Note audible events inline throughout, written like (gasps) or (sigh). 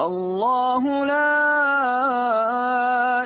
الله لا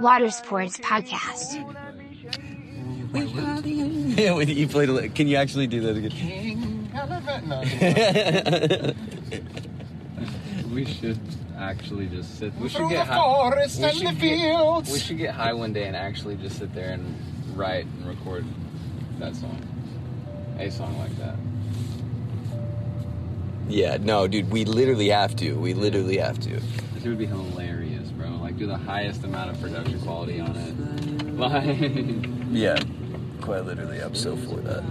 Water Sports Podcast. (laughs) Yeah, when you played. a- Can you actually do that again? (laughs) We should actually just sit. We should get high. we should get- we should get high one day and actually just sit there and write and record that song, a song like that. Yeah, no, dude, we literally have to. We literally have to. This would be hilarious, bro. Like do the highest amount of production quality on it. Like, Yeah, quite literally, I'm so for that.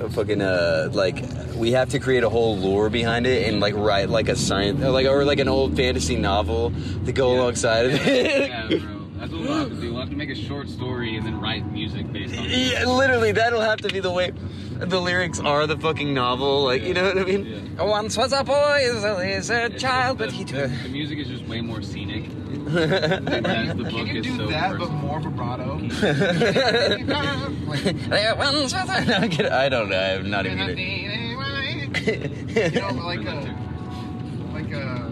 Uh, fucking uh, like we have to create a whole lore behind it and like write like a science, or like or like an old fantasy novel to go Yeah. alongside of it. yeah. That's what we'll have to do. We'll have to make a short story and then write music based on it. Yeah, literally, that'll have to be the way. The lyrics are the fucking novel, like you know what I mean. Yeah. Once was a boy, is a lizard It's child, just but he the, the music is just way more scenic. (laughs) Whereas the book Can you is do so that but more vibrato? like, (laughs) (laughs) There once was a. No, I don't know. I'm not even. Gonna... you know, like a, uh, like a,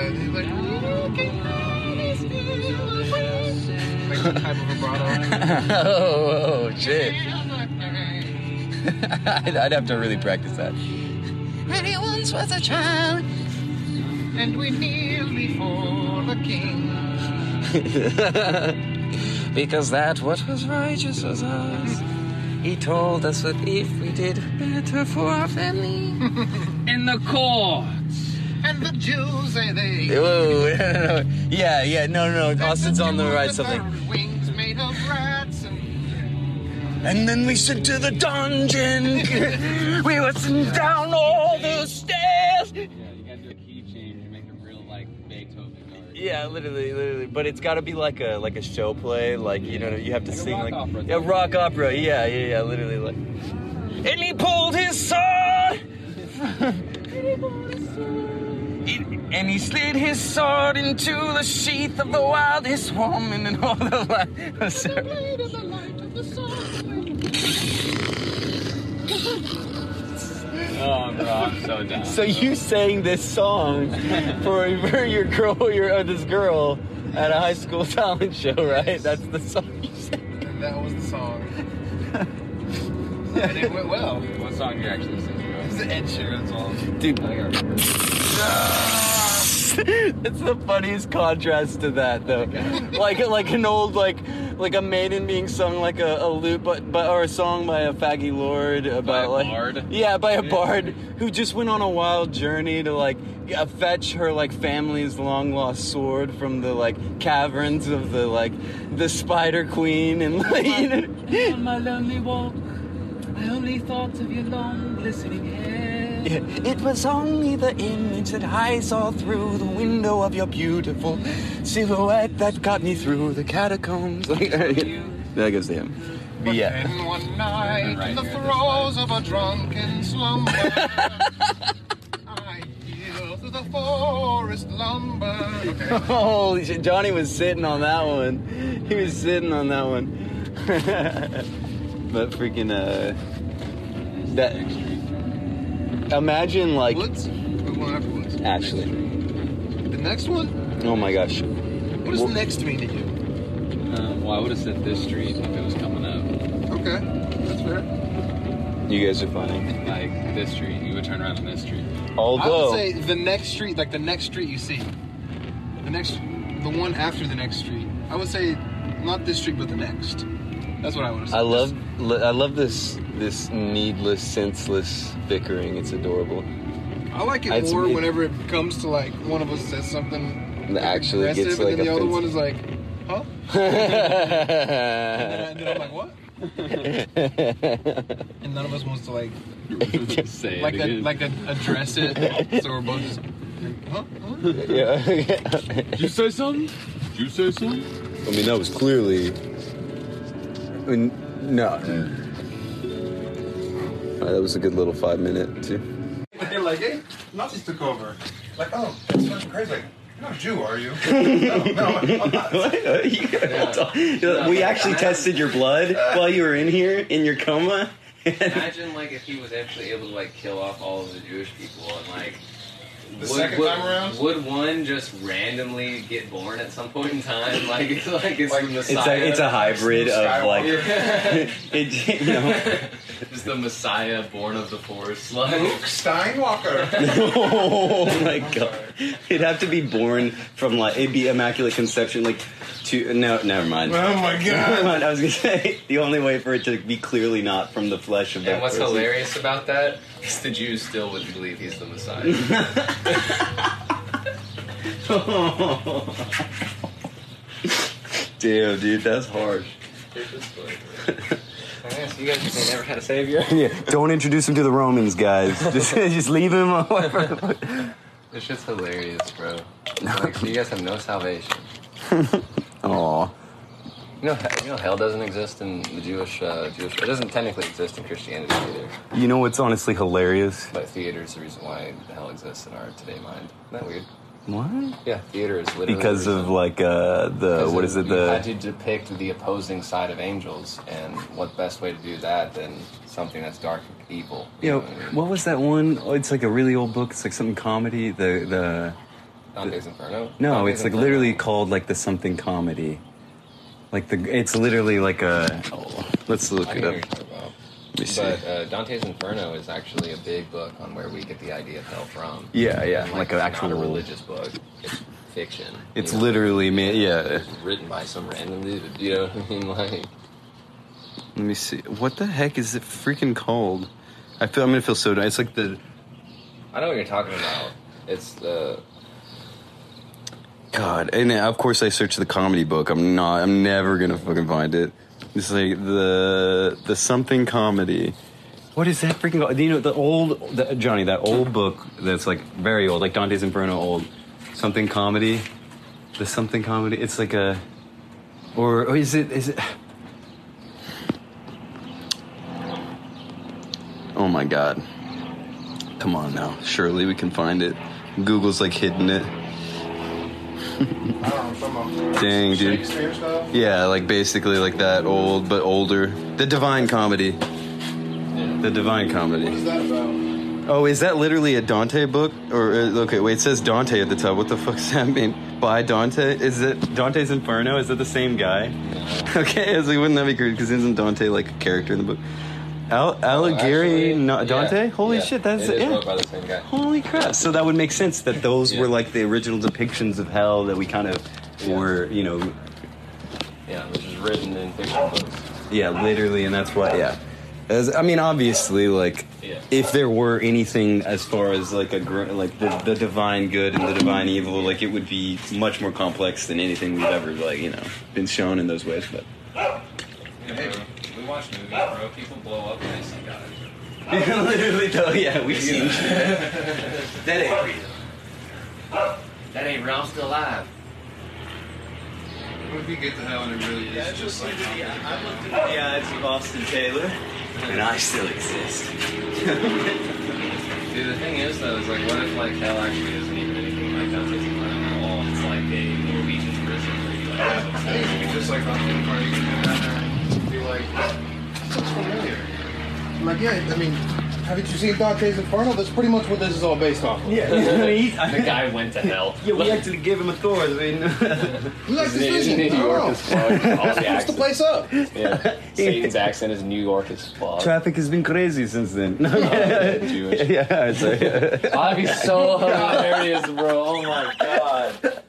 that? He's like, like some type of vibrato. (laughs) oh, oh, shit. (laughs) I'd, I'd have to really practice that. When he once was a child. And we kneel before the king. (laughs) because that what was righteous was ours. He told us that if we did better for our family. In the courts. And the Jews say they. Whoa, no, no, no. Yeah, yeah, no, no, no. Austin's on the right something. Wings made of rats and And then we sent to the dungeon. (laughs) we were sent down all the stairs. Yeah, you gotta do a key change and make them real like Beethoven. Or, Yeah, literally, literally. But it's got to be like a like a show play. Like you know, you have to Like a sing rock like opera. yeah, rock opera. Yeah, yeah, yeah. Literally, like. And he pulled his sword. (laughs) He- and he slid his sword into the sheath of the wildest woman and all the (laughs) light. Oh, bro, I'm so down. So you sang this song for, for your girl, your uh, this girl at a high school talent show, right? That's the song you sang. And that was the song. (laughs) and it went well. what song do you actually sing, bro? It's the Ed Sheeran song. Dude, I think (laughs) it's the funniest contrast to that, though. Like like an old like like a maiden being sung like a, a lute, but but or a song by a faggy lord about a like bard? yeah, by a bard who just went on a wild journey to like yeah, fetch her like family's long lost sword from the like caverns of the like the Spider Queen and like you know. On my lonely walk, I only thought of your long glistening hair. Yeah, It was only the image that I saw through the window of your beautiful silhouette that got me through the catacombs. (laughs) Like, that goes to him. But But yeah. then one night, Right in the throes of a drunken slumber, I yield to the forest lumber. Okay. (laughs) Holy shit, Johnny was sitting on that one. He was sitting on that one. (laughs) but freaking, uh. That. Imagine, like. Woods? The one after Woods. Actually. The next one? Oh my gosh. What does Well- next mean to you? Um, well, I would have said this street if it was coming up. Okay, that's fair. You guys are funny. Like this street, you would turn around on this street. I Although. would say the next street, like the next street you see. The next, the one after the next street. I would say not this street, but the next. That's what I would have said. I love li- I love this this needless, senseless bickering. It's adorable. I like it It's more whenever it comes to like one of us says something That actually aggressive, gets and then the other one is like, huh? (laughs) And then I'm like, what? (laughs) And none of us wants to like (laughs) Say like it again. like a, address it, so we're both just Huh? Yeah. Did you say something? Did you say something? I mean, that was clearly. I mean, no. All right, that was a good little five minute too. They're like, hey, Nazis took over. Like, oh, that's fucking crazy. Like, you're not a Jew, are you? (laughs) no, no, I'm not. (laughs) we actually tested your blood while you were in here in your coma. Imagine like if he was actually able to like kill off all of the Jewish people and like. The second time around? would one just randomly get born at some point in time? (laughs) Like it's like it's Like, the it's It's Messiah. a it's a hybrid of like Skywalker. (laughs) it, you know. (laughs) just the Messiah born of the Force. Like Luke Steinwalker. oh my god! It'd have to be born from like it'd be immaculate conception, like to no, never mind. oh my (laughs) Never god. mind. I was gonna say the only way for it to be clearly not from the flesh of that. And what's person. hilarious about that is the Jews still would believe he's the Messiah. (laughs) Damn, dude, that's harsh. Yes, you guys just never had a savior. (laughs) Yeah, don't introduce him to the Romans, guys. Just, just leave him. On whatever. This shit's hilarious, bro. Like, so you guys have no salvation. Aw. You know, you know, hell doesn't exist in the Jewish. Uh, Jewish. It doesn't technically exist in Christianity either. You know what's honestly hilarious? But theater is the reason why hell exists in our today mind. Isn't that weird? What? Yeah, theater is literally Because the of like uh the what is it you had the to depict the opposing side of angels, and what best way to do that than something that's dark and evil? you know what I mean? what was that one? Oh, it's like a really old book. It's like something comedy. The the Dante's Inferno. no, Dante's it's like Inferno. literally called like the something comedy. Like the it's literally like a. Oh, let's look I it up. what you're talking about. Let me see. But uh, Dante's Inferno is actually a big book on where we get the idea of hell from. Yeah, yeah, And, like an it's actual religious book. It's fiction. It's you know? literally man. Yeah. It's written by some random dude. You know what I mean? (laughs) Like, Let me see. What the heck is it freaking called? I feel I'm gonna feel so. It's like the I know what you're talking about. It's the God, and uh, of course I searched the comedy book. I'm not. I'm never gonna fucking find it. It's like the the something comedy. What is that freaking? called? You know the old the, Johnny that old book that's like very old, like Dante's Inferno old. Something comedy. The something comedy. It's like a, or, or is it is it? Oh my God! Come on now. Surely we can find it. Google's like hidden it. Dang, dude. Yeah, like basically like that old but older. The Divine Comedy. The Divine Comedy. Oh, is that literally a Dante book? Or uh, okay, wait, it says Dante at the top. What the fuck does that mean? By Dante? Is it Dante's Inferno? Is it the same guy? (laughs) Okay, I was like, wouldn't that be great? Because isn't Dante like a character in the book? Al- Alighieri, Actually, no, Dante? yeah, Holy yeah, shit, that's it is yeah. wrote by the same guy. Holy crap! So that would make sense that those Yeah. were like the original depictions of hell that we kind of Yeah. were, you know, Yeah, which is written in fiction books. Yeah, literally, and that's why. Yeah, as I mean, obviously, like Yeah. if there were anything as far as like a gr- like the, the divine good and the divine evil, like it would be much more complex than anything we've ever like you know been shown in those ways. But Yeah, bro. We watch movies, oh. bro. People blow up and they see God. (laughs) literally, though, yeah, we've seen (laughs) that ain't real. Oh. That ain't real. I'm still alive. What if you get to hell and it really is just like Yeah, uh, it's Boston Taylor, and I still exist. Dude, the thing is though, is like, what if like hell actually isn't even anything like Dante's Inferno at all? It's like a Norwegian prison where you like have I think you could just like on the car, you can go down there and be like, this looks familiar. I'm like, yeah, I mean, haven't you seen Dante's Inferno? That's pretty much what this is all based off of. Yeah, (laughs) The guy went to hell. Yeah, we actually gave him a Thor. I mean, (laughs) You like this vision? Oh. (laughs) New York is as fuck? All the What's the accents. place up? Yeah. Satan's accent is New York is fuck. traffic has been crazy since then. Oh, no, Jewish. yeah, it's like, Oh, that'd be so hilarious, bro. Oh my god.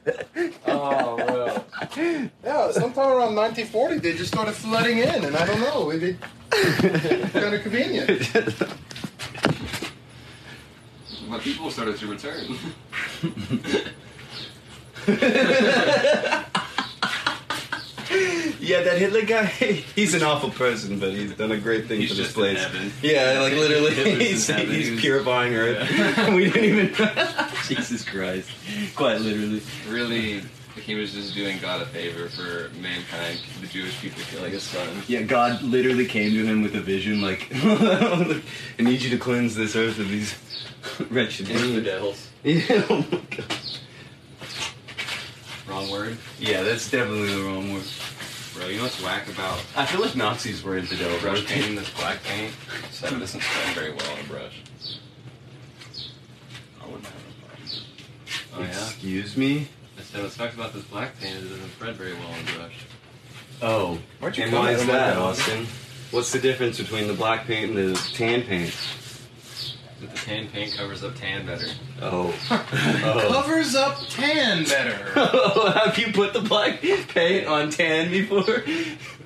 Bro. (gasps) Yeah, sometime around 1940, they just started flooding in, and I don't know, it, it kind of convenient. But people started to return. (laughs) Yeah, that Hitler guy, (laughs) he's an awful person, but he's done a great thing He's for this just place. heaven. Yeah, like literally, Hitler's he's, he's purifying Earth. (laughs) we didn't even. Jesus Christ. Quite literally. Really, he was just doing God a favor for mankind, the Jewish people killing his son. Yeah, God literally came to him with a vision, like, (laughs) I need you to cleanse this earth of these (laughs) wretched Infidels. (laughs) Yeah, oh my God. Wrong word. Yeah, that's definitely the wrong word. Bro, you know what's whack about I feel like Nazis were infidel, bro. brush painting this black paint? So that doesn't spread very well on a brush. I wouldn't have a problem. Oh yeah? Excuse me? I said what sucks about this black paint is it doesn't spread very well on a brush. Oh, Why'd you and why is that, that? Austin? What's the difference between the black paint and the tan paint? But the tan paint covers up tan better. Oh. oh. (laughs) Covers up tan better. (laughs) Have you put the black paint on tan before?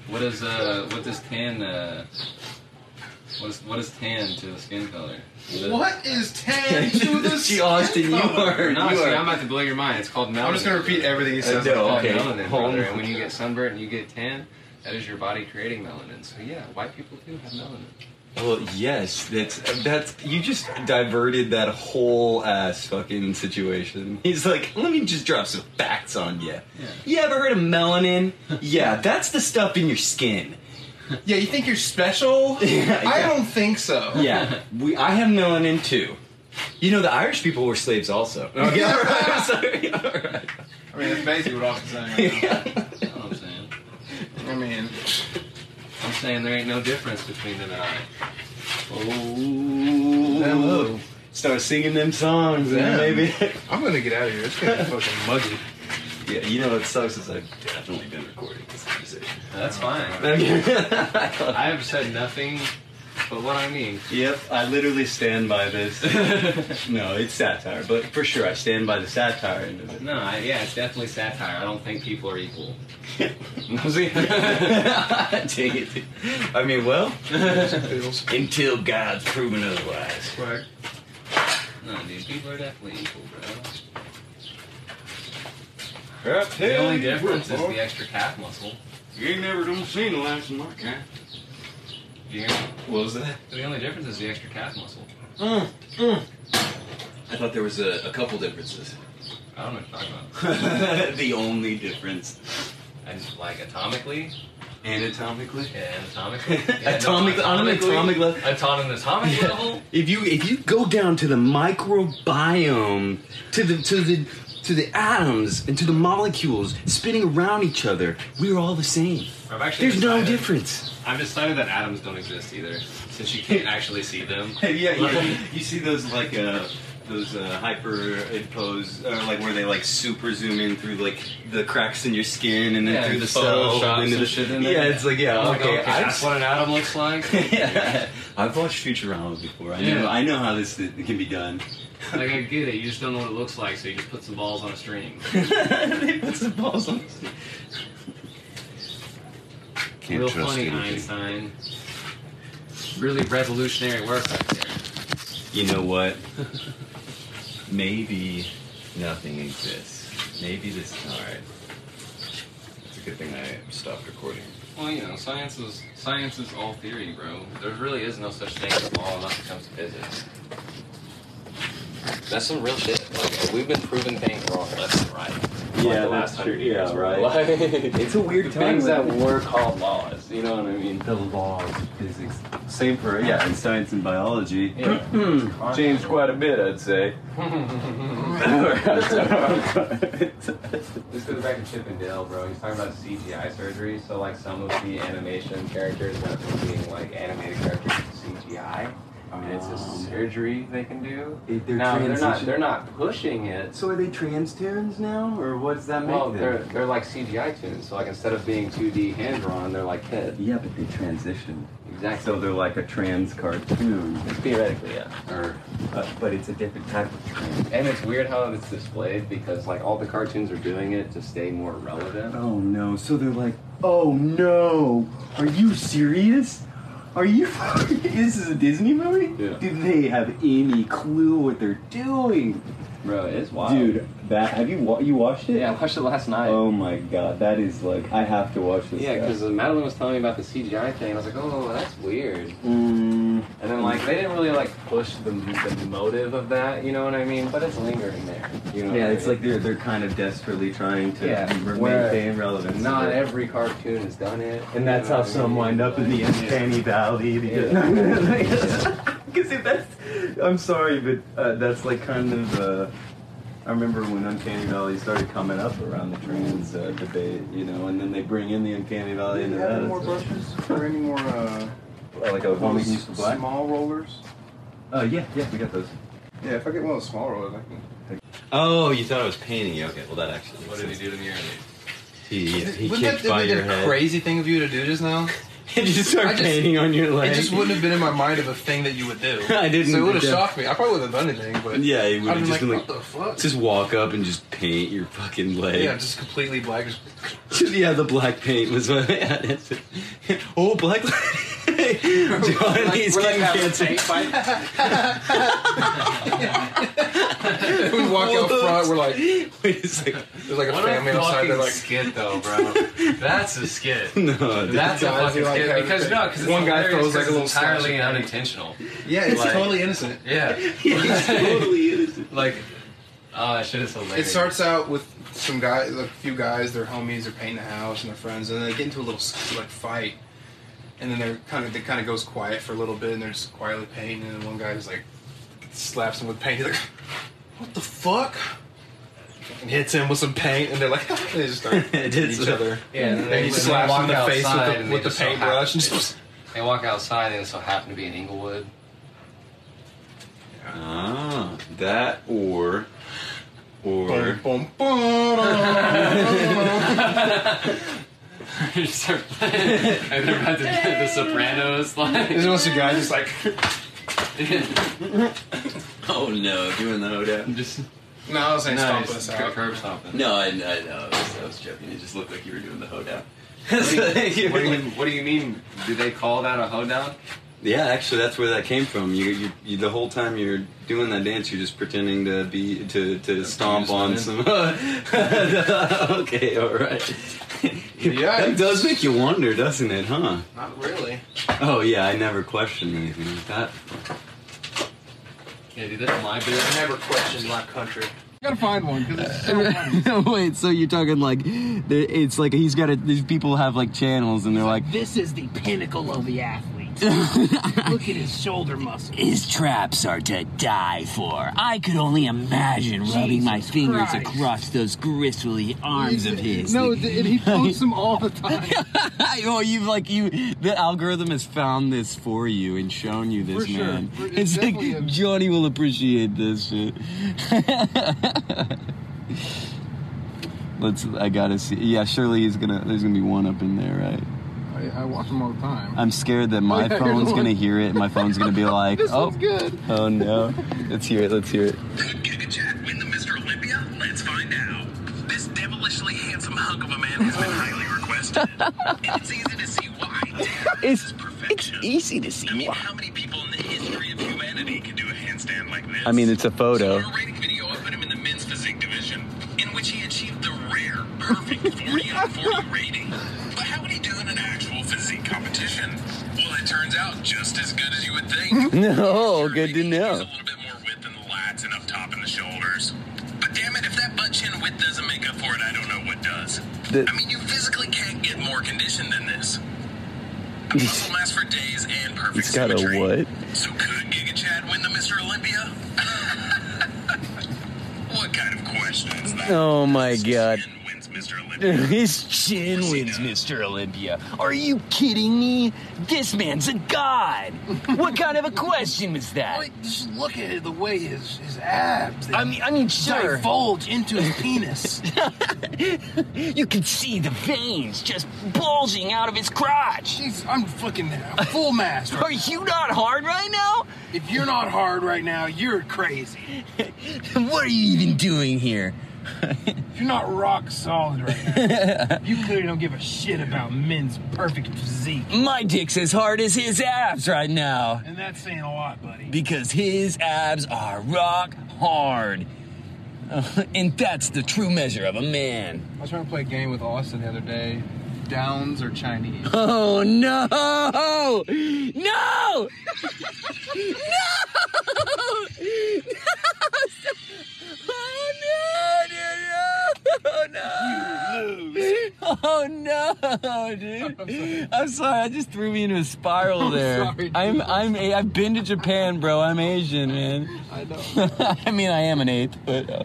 What is uh what does tan uh what is what is tan to the skin color? What is tan to (laughs) the Gee, Austin, you are. No, you see, are. I'm about to blow your mind. It's called melanin. I'm just gonna repeat everything he Uh, no, It's called okay. melanin, Home. brother. And when you get sunburned and you get tan, that is your body creating melanin. So yeah, white people do have melanin. Well, yes, that's that's you just diverted that whole ass fucking situation. (laughs) He's like, let me just drop some facts on you. Yeah. You ever heard of melanin? yeah, that's the stuff in your skin. (laughs) Yeah, you think you're special? (laughs) Yeah, I yeah. don't think so. Yeah, we. I have melanin too. You know, the Irish people were slaves also. (laughs) Okay, all right, I'm sorry. All right. I mean, that's basically what Austin's saying. Right now. That's what I'm saying. I mean, I'm saying there ain't no difference between them and I. Oh, Hello. Start singing them songs, Yeah. yeah. maybe. I'm gonna get out of here. It's gonna be fucking muggy. Yeah, you know what sucks is I've definitely been recording this conversation. That's fine. (laughs) I have said nothing but what I mean. Yep, I literally stand by this. (laughs) no, it's satire, but for sure I stand by the satire end of it. No, I, yeah, it's definitely satire. I don't think people are equal. (laughs) See? Dang it. I mean, well, until God's proven otherwise. Right. No, dude, people are definitely equal, bro. Crap, The only difference is the extra calf muscle. You ain't never done seen the last of my cat. Do you hear me? What was that? The only difference is the extra calf muscle. Mm, mm. I thought there was a, a couple differences. I don't know what you're talking about. (laughs) the only difference. And like atomically, Anatomically? yeah, anatomically, yeah, (laughs) Atomic- no, on an atomic level. Atom- on an atomic (laughs) level. If you if you go down to the microbiome, to the to the to the atoms and to the molecules spinning around each other, we're all the same. I've actually There's no difference. I've decided that atoms don't exist either, since you can't actually see them. (laughs) yeah, yeah. You see those like uh those uh, hyperimposed, or like where they like super zoom in through like the cracks in your skin and then Yeah, through the Photoshop cell into the shit in there. Yeah, it's like yeah, I'm like, okay. okay, that's what an atom looks like. (laughs) yeah, I've watched Futurama before. I Yeah. know I know how this can be done. Like I get it, you just don't know what it looks like, so you just put some balls on a string. (laughs) they put some balls on. (laughs) Can't Real trust funny, anything. Einstein. Really revolutionary work right there. You know what? (laughs) Maybe nothing exists. Maybe this. All right. It's a good thing I stopped recording. Well, you know, science is science is all theory, bro. There really is no such thing as law unless it comes to physics. That's some real shit. Like we've been proving things wrong left and right. yeah, like, the last hundred years, bro. Like, It's a weird time. things that were called laws. You know what I mean? the laws of physics. Same for yeah, in science and biology. Yeah. (clears throat) Changed quite a bit, I'd say. (laughs) (laughs) This goes back to Chip and Dale, bro. He's talking about CGI surgery. So like some of the animation characters went from being like animated characters to CGI, and it's a surgery they can do. They're now they're not they're not pushing it. So are they trans tunes now, or what does that make them? they're they're like CGI tunes. So like instead of being 2D hand drawn, they're like head. Yeah, but they transition. Exactly. So they're like a trans cartoon, theoretically, yeah. or uh, but it's a different type of trans. And it's weird how it's displayed because like all the cartoons are doing it to stay more relevant. Oh no! So they're like, oh no! Are you serious? Are you? (laughs) this is a Disney movie? Yeah. Do they have any clue what they're doing? Bro, it's wild. Dude, that have you wa- you watched it? Yeah, I watched it last night. Oh my god, that is like I have to watch this. Yeah, because Madeline was telling me about the CGI thing. I was like, oh, that's weird. Mm, And then like they didn't really like push the, the motive of that, you know what I mean? But it's lingering there. You know. yeah, what I it's mean? like they're they're kind of desperately trying to Yeah, maintain relevance. not every cartoon has done it. And that's how some mean? wind up in the uncanny valley. Because (laughs) that's, I'm sorry, but uh, that's like kind of. Uh, I remember when Uncanny Valley started coming up around the trans uh, debate, you know, and then they bring in the Uncanny Valley Do into you have any more It's brushes or any more uh, Uh, like a one we can use for black. small rollers? Uh, yeah, yeah, we got those. Yeah, if I get one of those small rollers, I can. Oh, you thought I was painting. you? Okay, well that actually. What did he do to me earlier? He, he Wouldn't kicked that by be your a head. crazy thing of you to do just now? (laughs) and just start I just- painting on your leg. It just wouldn't have been in my mind of a thing that you would do. (laughs) I didn't- So it would have yeah. shocked me. I probably wouldn't have done anything, but Yeah, he would I'd have been just like, been what like, the fuck? just walk up and just paint your fucking leg. yeah, just completely black. Just, (laughs) yeah, the black paint was what I had. Oh, black. Johnny's We're like getting having a cancer. paint fight. we walk out front. We're like, Wait a second. there's like a What family a outside. fucking They're like, skit, though, bro. That's a skit. No, That's a fucking who, like, skit have- because no, because one guy throws, like, a little entirely slash unintentional. yeah, it's Like- totally innocent. Yeah, (laughs) it's (laughs) totally (laughs) innocent. like oh, that shit is It starts out with some guys, like, a few guys, their homies, they're painting the house and their friends, and they get into a little like fight, and then they're kind of they kind of goes quiet for a little bit, and they're just quietly painting, and then one guy just like slaps him with paint. He's like, "What the fuck?" And hits him with some paint, and they're like, (laughs) they just start (laughs) hitting It's- each other. Yeah, and And they, he they slaps him in the face with the, with the just so paintbrush. and happen- just- (laughs) They walk outside and it so happen to be in Inglewood. Ah, that or or Boom, boom, boom. You start playing, and they're about to do the Sopranos like. There's also a guy just like, oh no, doing the hoedown. just no, I was saying nice. stomping us out. curb stomping. No, I, I know. I was, I was joking. It just looked like you were doing the hoedown. What do, you, (laughs) what, do you, what do you mean? Do they call that a hoedown? Yeah, actually, that's where that came from. You, you, you, the whole time you're doing that dance, you're just pretending to be to to stomp on some. (laughs) okay, all right. Yeah. that does make you wonder, doesn't it? Huh? Not really. Oh yeah, I never questioned anything like that. Yeah, dude, that's my beer. I never questioned my country. gotta find one because it's so funny. (laughs) Wait, so you're talking like it's like he's got a, these people have like channels and they're like This is the pinnacle of the athlete. Look at his (laughs) shoulder muscles. His traps are to die for. I could only imagine rubbing my fingers Christ. across those gristly arms of his. No, and he posts them all the time. (laughs) oh, you've like you. The algorithm has found this for you and shown you this For sure. man. For- it's It's, like definitely a- Johnny will appreciate this shit. (laughs) Let's. I gotta see. Yeah, surely he's gonna. There's gonna be one up in there, right? I, I watch them all the time. I'm scared that my (laughs) yeah, phone's gonna hear it. and My phone's gonna be (laughs) like, This oh, good. oh no. Let's hear it. Let's hear it. Could Giga win the Mr. Olympia? Let's find out. This devilishly handsome hunk of a man has been highly requested. (laughs) and it's easy to see why. It's it's easy to see. I mean, how many people in the history of humanity can do a handstand like this? I mean, it's a photo. So video, I put him in the men's physique division, in which he achieved the rare, perfect 40 out of 40 rating. But how would he do in an actual physique competition? Well, it turns out just as good as you would think. Hmm? (laughs) No, good to know. A little bit more width in the lats and up top in the shoulders. But damn it, if that butt chin width doesn't make up for it, I don't know what does. The- I mean, you physically can't get more conditioned than this. A (laughs) muscle mass for days and perfect It's got a what? So could Giga Chad win the Mr. Olympia? (laughs) what kind of question is that? Oh my God. chin wins Mr. Olympia. His chin wins Mr. Olympia. Are you kidding me? This man's a god. What kind of a question was that? Like, just look at it, the way his, his abs. I mean, I mean, sure. divulge into his penis. (laughs) You can see the veins just bulging out of his crotch. Jeez, I'm fucking full mast. (laughs) Are you not hard right now? if you're not hard right now, you're crazy. (laughs) What are you even doing here? If you're not rock solid right now, you clearly don't give a shit about men's perfect physique. My dick's as hard as his abs right now. And that's saying a lot, buddy. Because his abs are rock hard. Uh, and that's the true measure of a man. I was trying to play a game with Austin the other day. Downs or Chinese? Oh no! No! No! (laughs) Oh dude! No! You (laughs) lose. Oh no, dude! I'm sorry. I just threw me into a spiral I'm there. sorry. I'm I'm a, I've been to Japan, bro. I'm Asian, man. I know. (laughs) I mean, I am an eighth, but uh,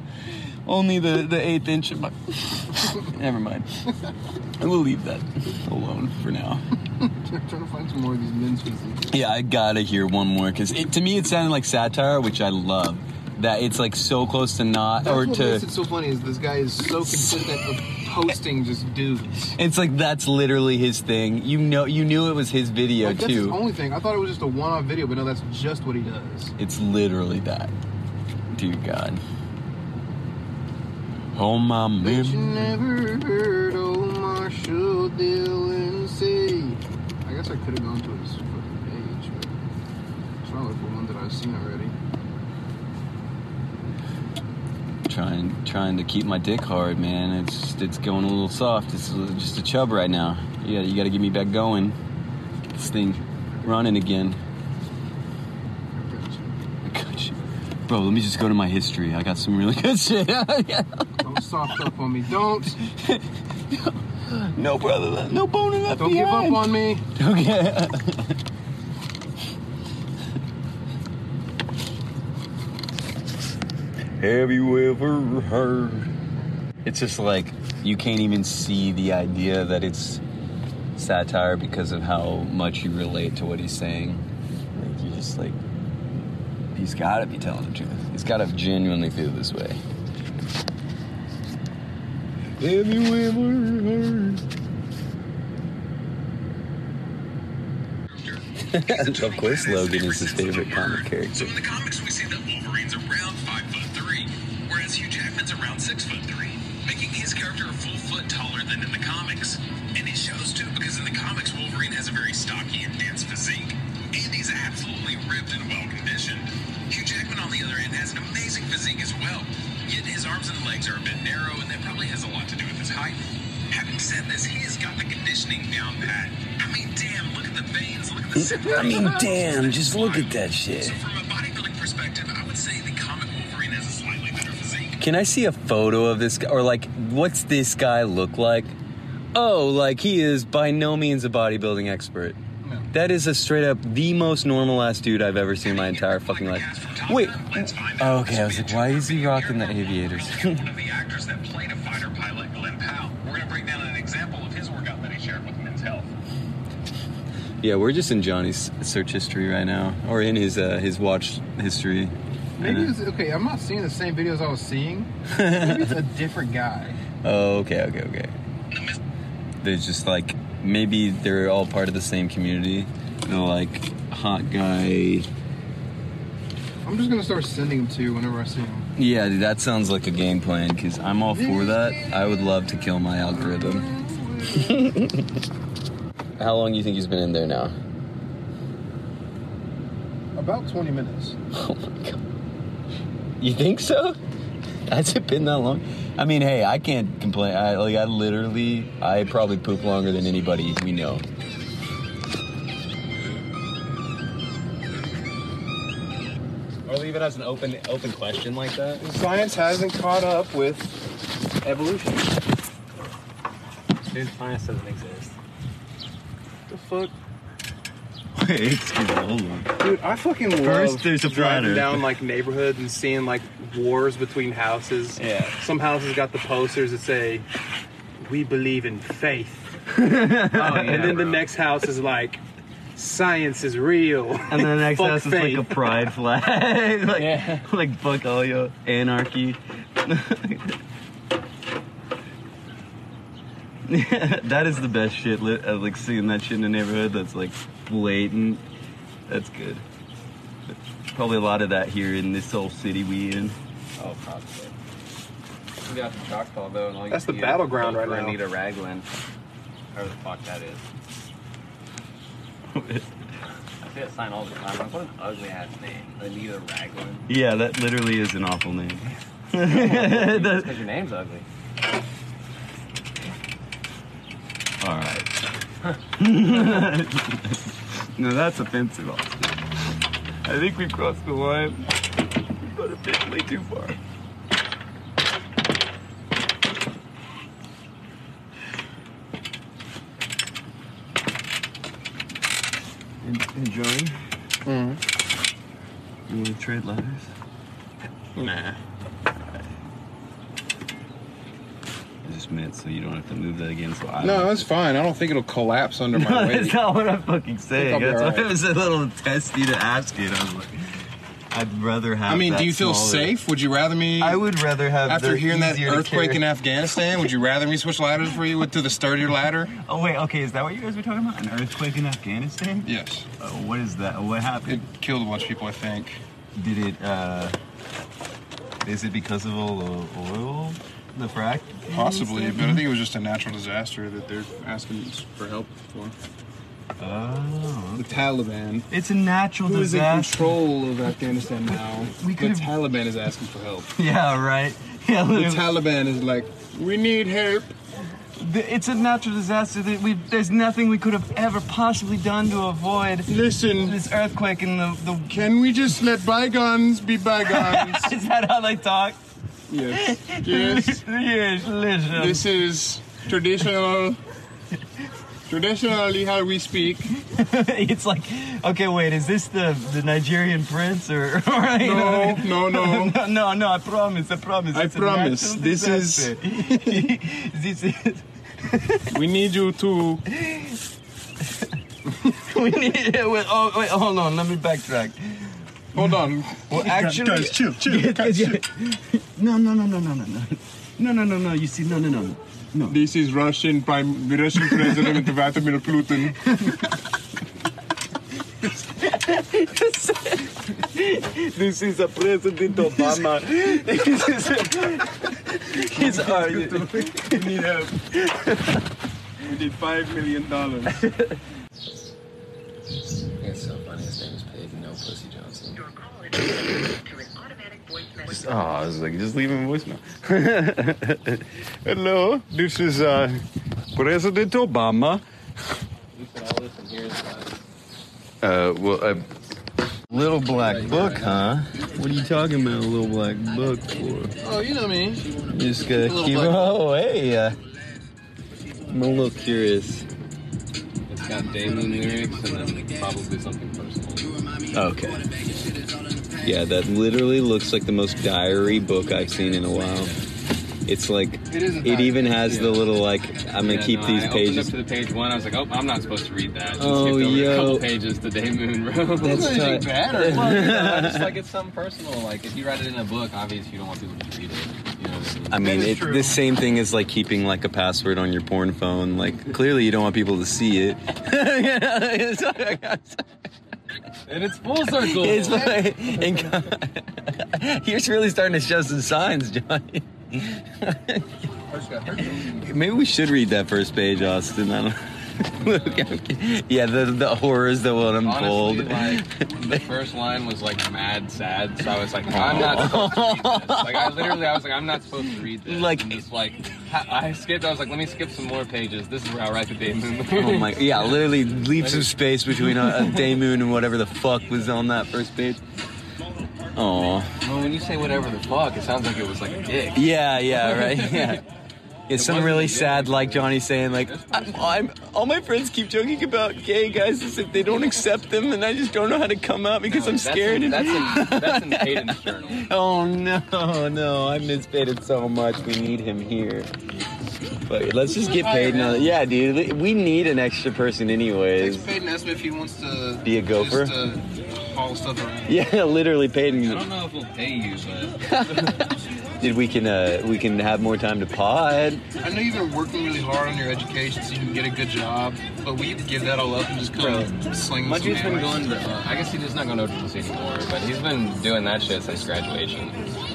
only the the eighth inch of my. (laughs) Never mind. I will leave that alone for now. Trying to find some more of these men's physiques. Yeah, I gotta hear one more because to me it sounded like satire, which I love. That it's like so close to not, That's or what to. makes it so funny is this guy is so consistent with posting just dudes. It's like that's literally his thing. You know, you knew it was his video Like, that's too. only thing. I thought it was just a one-off video, but no, that's just what he does. It's literally that. Dear God. Oh my Bet you man. never heard old Marshall Dillon say. I guess I could have gone to his fucking page, but I'm trying to look for one that I've seen already. Trying, trying to keep my dick hard, man. It's just, it's going a little soft. It's just a chub right now. Yeah, you got to get me back going. Get this thing running again. I got you. Bro, let me just go to my history. I got some really (laughs) good shit. Yeah. Don't soft up on me. Don't. (laughs) No, brother. No boning left Don't give up on me. Okay. (laughs) Have you ever heard? It's just like you can't even see the idea that it's satire because of how much you relate to what he's saying. Like you just like he's got to be telling the truth. He's got to genuinely feel this way. Have you ever heard? (laughs) of course, Logan is his favorite comic character. So in the comics, we see that Wolverine's around five foot three, whereas Hugh Jackman's around six foot three, making his character a full foot taller than in the comics. And it shows too, because in the comics, Wolverine has a very stocky and dense physique, and he's absolutely ripped and well conditioned. Hugh Jackman, on the other hand, has an amazing physique as well. Yet his arms and legs are a bit narrow, and that probably has a lot to do with his height. Having said this, he has got the conditioning down pat. I mean, damn, look at the veins, look at the (laughs) I mean, damn, just look at that shit. So Can I see a photo of this guy? Or, like, what's this guy look like? Oh, like, he is by no means a bodybuilding expert. That is a straight up the most normal ass dude I've ever seen in my entire fucking life. Wait. Oh, okay, I was like, why is he rocking the aviators? (laughs) One of the actors that played a fighter pilot, Glen Powell. We're going to break down an example of his workout that he shared with Men's Health. yeah, we're just in Johnny's search history right now, or in his uh, his watch history. Maybe it's okay. I'm not seeing the same videos I was seeing. (laughs) Maybe it's a different guy. oh, okay, okay, okay. There's just like maybe they're all part of the same community. They're like hot guy. I'm just gonna start sending them to you whenever I see them. Yeah, dude, that sounds like a game plan because I'm all for that. I would love to kill my algorithm. (laughs) How long do you think he's been in there now? About 20 minutes. (laughs) Oh my god. You think so? Has it been that long? I mean, hey, I can't complain. I like I literally I probably poop longer than anybody we know. Or leave it as an open open question like that. Science hasn't caught up with evolution. Dude, science doesn't exist. The fuck? Excuse me, hold on. Dude, I fucking love First, there's a driving platter. down like neighborhoods and seeing like wars between houses. Yeah. Some houses got the posters that say, "We believe in faith," (laughs) Oh, and then the next house is like, "Science is real." And then the next Fuck house is like a pride flag. (laughs) like, Yeah. like fuck all your anarchy. (laughs) (laughs) that is the best shit. Li- uh, like seeing that shit in the neighborhood that's like blatant. That's good. Probably a lot of that here in this whole city we in. Oh, probably. We got the Choctaw though, and all you That's the battleground vote right for now. Anita Ragland, whoever the fuck that is. (laughs) I see that sign all the time. Like, what an ugly ass name, Anita Ragland. yeah, that literally is an awful name. (laughs) Because your name's ugly. All right. (laughs) no, that's offensive, Austin. I think we crossed the line, but a bit way too far. En- Enjoying? Mm-hmm. You want to trade letters? Nah. Just meant so you don't have to move that again. So I No, that's fine. I don't think it'll collapse under (laughs) my weight. that's not what I'm fucking saying. That's why it was a little testy to ask it. I was like, I'd rather have. I mean, do you feel smaller- safe? Would you rather me? I would rather have. After hearing that earthquake in Afghanistan, would you rather me switch ladders for you with to the sturdier ladder? (laughs) Oh wait, okay, is that what you guys were talking about? An earthquake in Afghanistan? Yes. Uh, what is that? What happened? It killed a bunch of people, I think. Did it? uh Is it because of all the oil, the frack? Possibly, but I think it was just a natural disaster that they're asking for help for. Oh, The Taliban. it's a natural Who is in disaster. control of Afghanistan now? We the Taliban is asking for help. (laughs) Yeah, right. Yeah, The. Taliban is like, we need help. It's a natural disaster that we. There's nothing we could have ever possibly done to avoid Listen, this earthquake and the. the can we just let bygones be bygones? (laughs) is that how they talk? Yes. Yes. (laughs) yes, listen. This is traditional. Traditionally, how we speak. (laughs) it's like, okay, wait, is this the the Nigerian prince or? (laughs) or you No, know? no, no. no, no, no, I promise, I promise. I It's promise, this is- this is. We need you to. We need. Wait, oh, wait, hold on. Let me backtrack. Hold on. Well, actually, guys, chill, chill, (laughs) guys, chill. No, no, no, no, no, no, no, no, no, no, no. You see, no, no, no. No. This is Russian Prime, the Russian President (laughs) Vladimir Putin. This is a President Obama. this is a, he's uh, We need help. We need five million dollars. It's so funny. His name is Paige, no Pussy Johnson. Oh, I was like, just leave him a voicemail. (laughs) Hello, this is uh, President Obama. Uh, well, a little black book, huh? What are you talking about, a little black book for? Oh, you know me. Just gotta keep. black book. Oh, hey, uh, I'm a little curious. It's got Damon lyrics and then probably something personal. Okay. Yeah, that literally looks like the most diary book I've seen in a while. It's like It is it even has the little like I'm gonna Yeah, keep no, these I pages. opened up to the page one. I was like, oh, I'm not supposed to read that. Just Oh, skipped over yo. a couple pages to Day Moon, bro. That's (laughs) Anything bad or (laughs) well, you know, just like it's some personal. Like if you write it in a book, obviously you don't want people to read it. You know what I mean? I mean, That is it, the same thing as like keeping like a password on your porn phone. Like clearly you don't want people to see it. (laughs) And it's full circle. it's like, and, (laughs) you're really starting to show some signs, Johnny. (laughs) Maybe we should read that first page, Austin. I don't. Yeah, the the horrors that will unfold. Honestly, like the first line was like mad sad, so I was like, I'm not oh. supposed to read this. Like I literally, I was like, I'm not supposed to read this. Like- and just like I skipped. I was like, let me skip some more pages. This is where I'll write the day moon. Oh my! Yeah, literally leave some space between a, a day moon and whatever the fuck was on that first page. Oh. Well, when you say whatever the fuck, it sounds like it was like a dick. Yeah, yeah, right. Yeah. It's some really sad, like Johnny saying, like, I'm, I'm, all my friends keep joking about gay guys as if they don't accept them, and I just don't know how to come out because I'm That's in- scared. That's in, (laughs) that's in Hayden's journal. oh no, no, I miss Peyton so much. We need him here. But let's just get paid now. Yeah, dude, we need an extra person, anyways. Text Peyton, ask him if he wants to Be a gopher? Just, uh, haul stuff around. (laughs) Yeah, literally, Peyton. I don't know if we'll pay you, but (laughs) Did we can uh, we can have more time to pod? I know you've been working really hard on your education so you can get a good job, but will you give that all up and just kind of sling my some dude's been going to. Uh, I guess he's just not going to OTC anymore, but he's been doing that shit since graduation.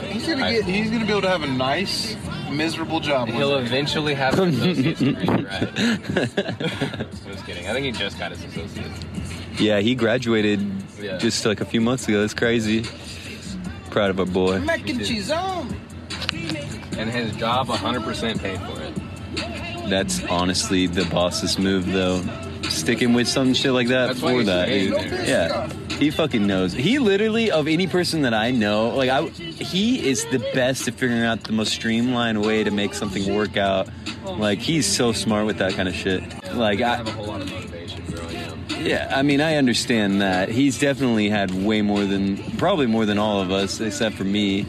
He's gonna I- get. He's gonna be able to have a nice, miserable job. He'll day. eventually have an (laughs) associate's degree, right? (laughs) Just kidding. I think he just got his associate's. Yeah, he graduated Yeah. just like a few months ago. That's crazy. Proud of our boy. Mac and cheese on. And his job 100% paid for it. That's honestly the boss's move, though. Sticking with some shit like that That's for that. Yeah, he fucking knows. He literally, of any person that I know, like I, he is the best at figuring out the most streamlined way to make something work out. Like he's so smart with that kind of shit. Like I have a whole lot of motivation yeah, I mean, I understand that. He's definitely had way more than, probably more than all of us, except for me.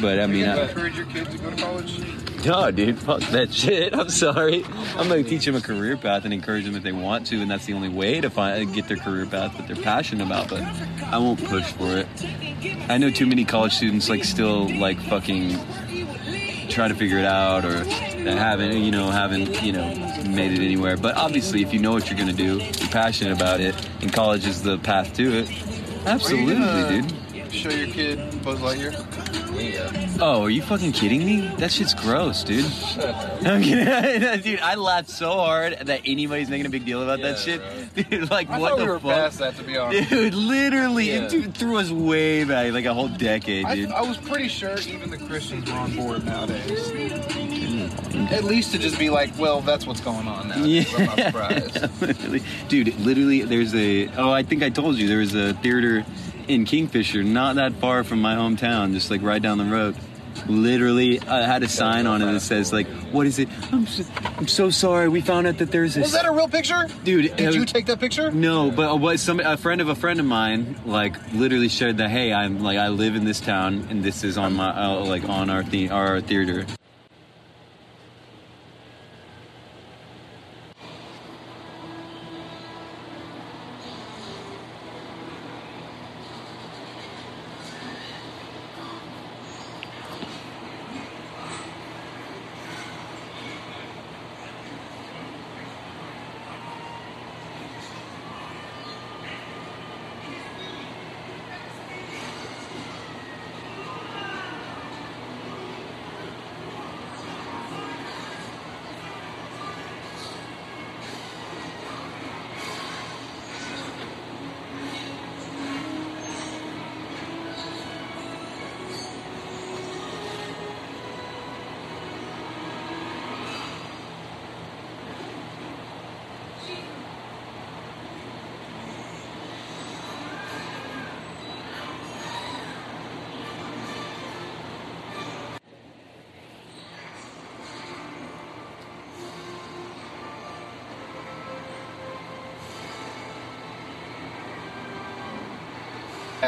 But I mean, I, encourage your kids to go to college? no, dude, fuck that shit. I'm sorry. I'm gonna teach them a career path and encourage them if they want to, and that's the only way to find get their career path that they're passionate about. But I won't push for it. I know too many college students like still like fucking try to figure it out or haven't you know haven't you know made it anywhere. But obviously, if you know what you're gonna do, you're passionate about it, and college is the path to it. Absolutely, dude. Gonna Show your kid Buzz Lightyear. Oh, are you fucking kidding me? That shit's gross, dude. (laughs) I'm kidding. (laughs) dude, I laughed so hard that anybody's making a big deal about that shit. Dude, like, I what the we were fuck? past that, to be honest. Dude, literally, Yeah. it dude, threw us way back, like a whole decade, I, dude. I was pretty sure even the Christians were on board nowadays. Mm. At least to just be like, well, that's what's going on now. I'm not surprised. (laughs) literally. Dude, literally, there's a. Oh, I think I told you there was a theater in Kingfisher, not that far from my hometown, just like right down the road. Literally, I had a sign on it that says like, "What is it? I'm so, I'm so sorry. We found out that there's a Was that a real picture? dude. Did it you take that picture? No, but what some a friend of a friend of mine like literally shared that. Hey, I'm like I live in this town, and this is on my uh, like on our the our theater.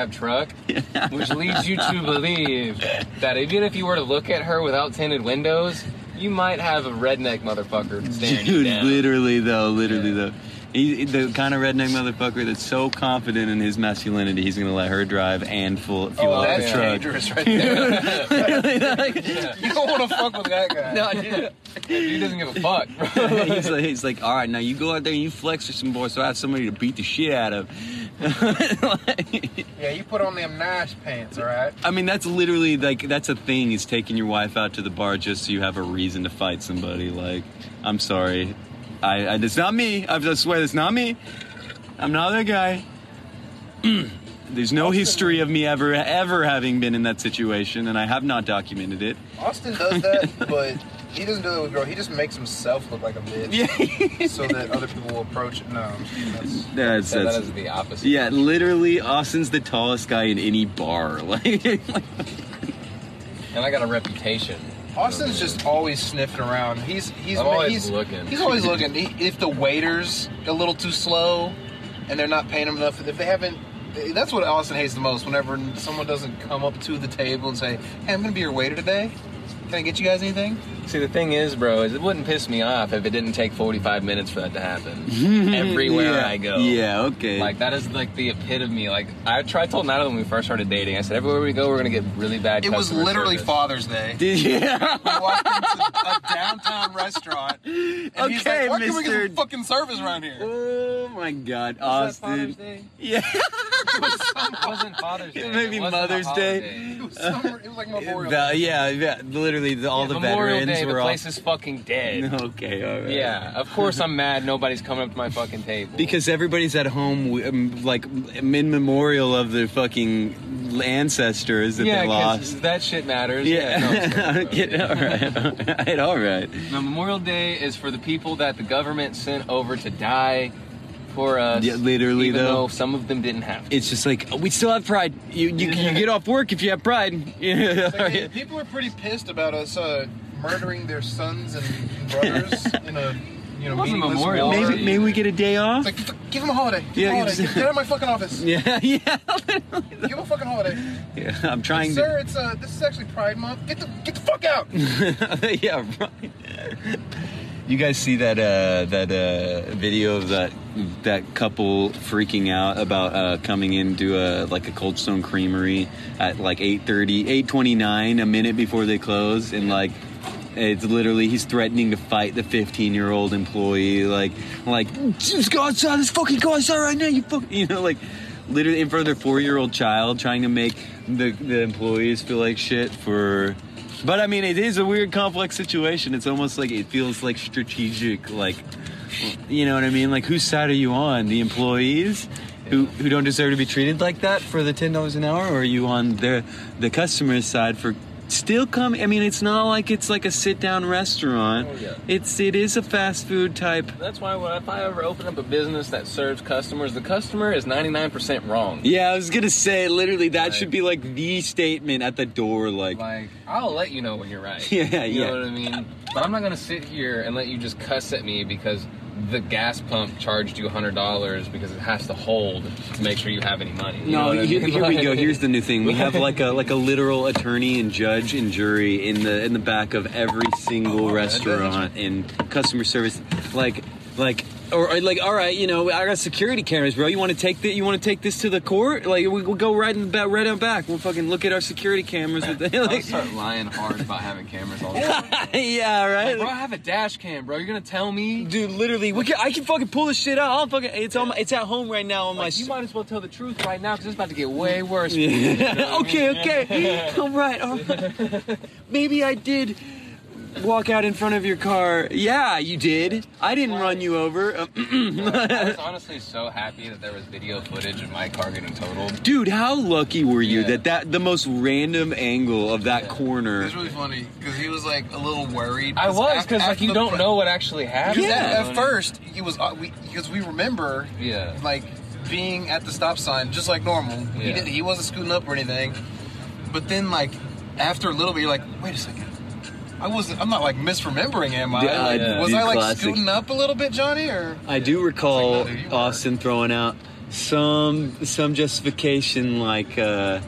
Cab truck, (laughs) which leads you to believe that even if you were to look at her without tinted windows, you might have a redneck motherfucker staring you Dude, down. literally though, literally though. He, the kind of redneck motherfucker that's so confident in his masculinity, he's gonna let her drive and full fuel Oh, up that's the truck. dangerous right there. (laughs) (laughs) you don't want to fuck with that guy. No, dude. He doesn't give a fuck, bro. he's like, he's like, all right, now you go out there and you flex with some boys, so I have somebody to beat the shit out of. (laughs) Yeah, you put on them nice pants, all right? I mean, that's literally like that's a thing. Is taking your wife out to the bar just so you have a reason to fight somebody. Like, I'm sorry, I, I it's not me. I swear it's not me. I'm not that guy. (clears throat) There's no history of me ever ever having been in that situation, and I have not documented it. Austin does that, but he doesn't do it with girls. He just makes himself look like a bitch, (laughs) so that other people will approach it. No, that's, That's, That that's is the opposite. yeah, literally, Austin's the tallest guy in any bar. (laughs) Like, And I got a reputation. Austin's just always sniffing around. He's he's I'm always he's, looking. He's always (laughs) looking. He, if the waiter's a little too slow, and they're not paying him enough, if they haven't. That's what Austin hates the most. Whenever someone doesn't come up to the table and say, "Hey, I'm gonna be your waiter today. Can I get you guys anything?" See, the thing is, bro, is it wouldn't piss me off if it didn't take 45 minutes for that to happen. (laughs) Everywhere Yeah. I go. Yeah, okay. Like, that is like the epitome. Like, I tried told Natalie when we first started dating, I said, everywhere we go, we're going to get really bad It was literally service. Father's Day. (laughs) Did you? We walked into a downtown restaurant, and he's Okay, like, "Why can we get Mr. some fucking service around here?" Oh my God, Was that Austin. Father's Day? Yeah. (laughs) It wasn't Father's Day. Maybe It wasn't Mother's. Day. It was, summer, it was like Memorial. The- yeah, yeah, literally, the, all the Memorial veterans Day, were the all. place is fucking dead. (laughs) Okay, all right. Yeah, of course I'm mad nobody's coming up to my fucking table. Because everybody's at home, um, like in memorial of the fucking ancestors that yeah, they lost. that shit matters. Yeah, no, it's (laughs) fine. All right, all right, (laughs) all right. Now, Memorial Day is for the people that the government sent over to die for us. Yeah, literally, even though. some of them didn't have. to. It's just like we still have pride. You you, you get off work if you have pride. (laughs) Like, hey, people are pretty pissed about us uh, murdering their sons and brothers (laughs) in a you know wasn't Memorial war. Maybe maybe we get a day off. It's like, give them a holiday. Give Yeah, a holiday. just- Get out of my fucking office. (laughs) Yeah, yeah, Give them a fucking holiday. yeah. I'm trying to. Sir, it's uh, this is actually Pride Month. Get the get the fuck out. yeah, right. You guys see that uh, that uh, video of that that couple freaking out about uh, coming into a like a Cold Stone Creamery at like 8:30, 8:29, a minute before they close, and like it's literally he's threatening to fight the 15 year old employee, like like just go outside, let's fucking go outside right now, you fuck, (laughs) you know, like literally in front of their four year old child, trying to make the the employees feel like shit for. But I mean, it is a weird, complex situation. It's almost like it feels like strategic, like you know what I mean. Like, whose side are you on? The employees who who don't deserve to be treated like that for the ten dollars an hour, or are you on their the customer's side for still come? I mean, it's not like it's like a sit down restaurant. Oh, yeah. It's it is a fast food type. That's why when, if I ever open up a business that serves customers, the customer is 99% wrong. Yeah, I was gonna say literally that should be like the statement at the door, like. Like, I'll let you know when you're right. (laughs) Yeah, you yeah. know what I mean? But I'm not gonna sit here and let you just cuss at me because the gas pump charged you $100 because it has to hold to make sure you have any money. You know No, what I here, mean? here we (laughs) go. Here's the new thing. We have (laughs) like a like a literal attorney and judge and jury in the in the back of every single oh, restaurant and customer service. Like like or, or, like all right, you know, I got security cameras, bro. You want to take that? You want to take this to the court? Like we, we'll go right in the back, right out back. We'll fucking look at our security cameras with the I'll start lying hard about having cameras all the time. (laughs) yeah, right. Like, bro, I have a dash cam, bro. You're gonna tell me? Dude, literally, we can, I can fucking pull this shit out. I'll fucking. It's on. My, it's at home right now on my. You might as well tell the truth right now because it's about to get way worse. (laughs) Okay, okay. all right, all right. (laughs) Maybe I did walk out in front of your car. Yeah, you did. I didn't run you over. (clears throat) I was honestly so happy that there was video footage of my car getting totaled. Dude, how lucky were you Yeah. that that the most random angle of that corner? It was really funny because he was like a little worried. I was because like you don't pre- know what actually happened. Because Yeah. at, at first he was uh, we because we remember Yeah. like being at the stop sign just like normal. He Yeah. did he wasn't scooting up or anything. But then like after a little bit you're like, wait a second. I wasn't I'm not like misremembering am I? Yeah, Like, yeah. Was I like classic. scooting up a little bit, Johnny? Or I do recall It's like, no, dude, Austin throwing out some some justification like uh,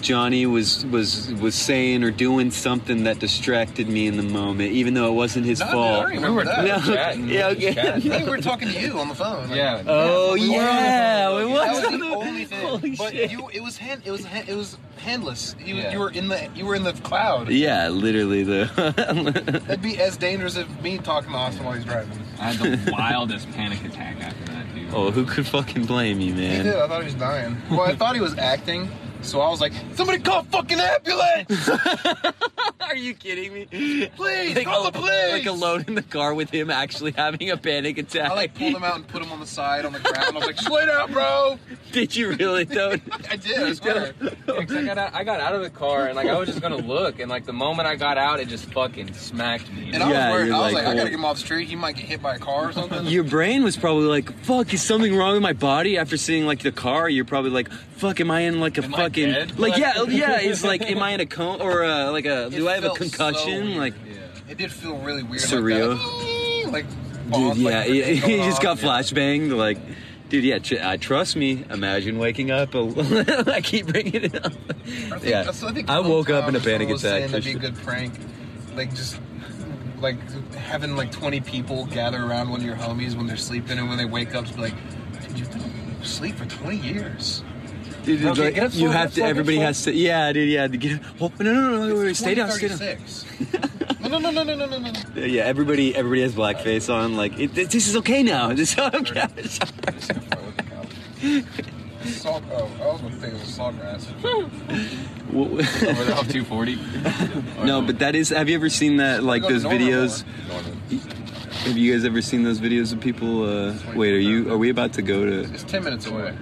Johnny was was was saying or doing something that distracted me in the moment, even though it wasn't his No, dude, I fault. don't remember were- that. we were No, chatting. yeah, We were okay. chatting. (laughs) I we were talking to you on the phone. Like, Yeah. Oh we were on the yeah, phone. it That was. was the the- only thing. Holy but shit. you, it was hand, it was hand, it was handless. You, Yeah. you were in the you were in the cloud. Yeah, literally the. (laughs) That'd be as dangerous as me talking to Austin while he's driving. I had the (laughs) wildest panic attack after that, dude. oh, who could fucking blame you, man? He man? did. I thought he was dying. Well, I thought he was acting, so I was like, "Somebody call a fucking ambulance, (laughs) Are you kidding me? please! Like, call the police!" like alone in the car with him actually having a panic attack. I like pulled him out and put him on the side on the ground. I was like, "Just lay down, bro." (laughs) Did you really though? (laughs) I did. I swear. Yeah, 'cause I got out, I got out of the car and like I was just gonna look and like the moment I got out it just fucking smacked me. And I was Yeah, worried. you're I was like, like, "I oh. gotta get him off the street. He might get hit by a car or something." Your brain was probably like, "Fuck, is something wrong with my body?" After seeing like the car, you're probably like, "Fuck, am I in like a Am fucking (laughs) like yeah yeah?" It's like, "Am I in a cone or uh, like a do I have a so concussion?" weird. like, It did feel really weird. Surreal. Like, (laughs) like dude, yeah, like, yeah, (laughs) he just got flashbanged. Like, dude, yeah, tr- uh, trust me. Imagine waking up. A- I keep bringing it up. I think, Yeah, so I, think I woke up in a panic attack. That'd be a good prank, like just like having like twenty people gather around one of your homies when they're sleeping, and when they wake up, just be like, "Dude, you've been asleep for twenty years." Dude, Okay, like, up, you have to. Everybody has to. Yeah, dude. Yeah, to get. Oh, no, no, no, no, wait, wait, stay down, stay down. no, no, no, no, no, no, no, no. Yeah, everybody, everybody has blackface on. Like, it, this is okay now. This is okay. Salt. Oh, I was gonna think it was sawgrass. Well, Over off 240. no, but that is. Have you ever seen that? Like those videos. Have you guys ever seen those videos of people? Uh, wait, are you? Are we about to go to? It's ten minutes away.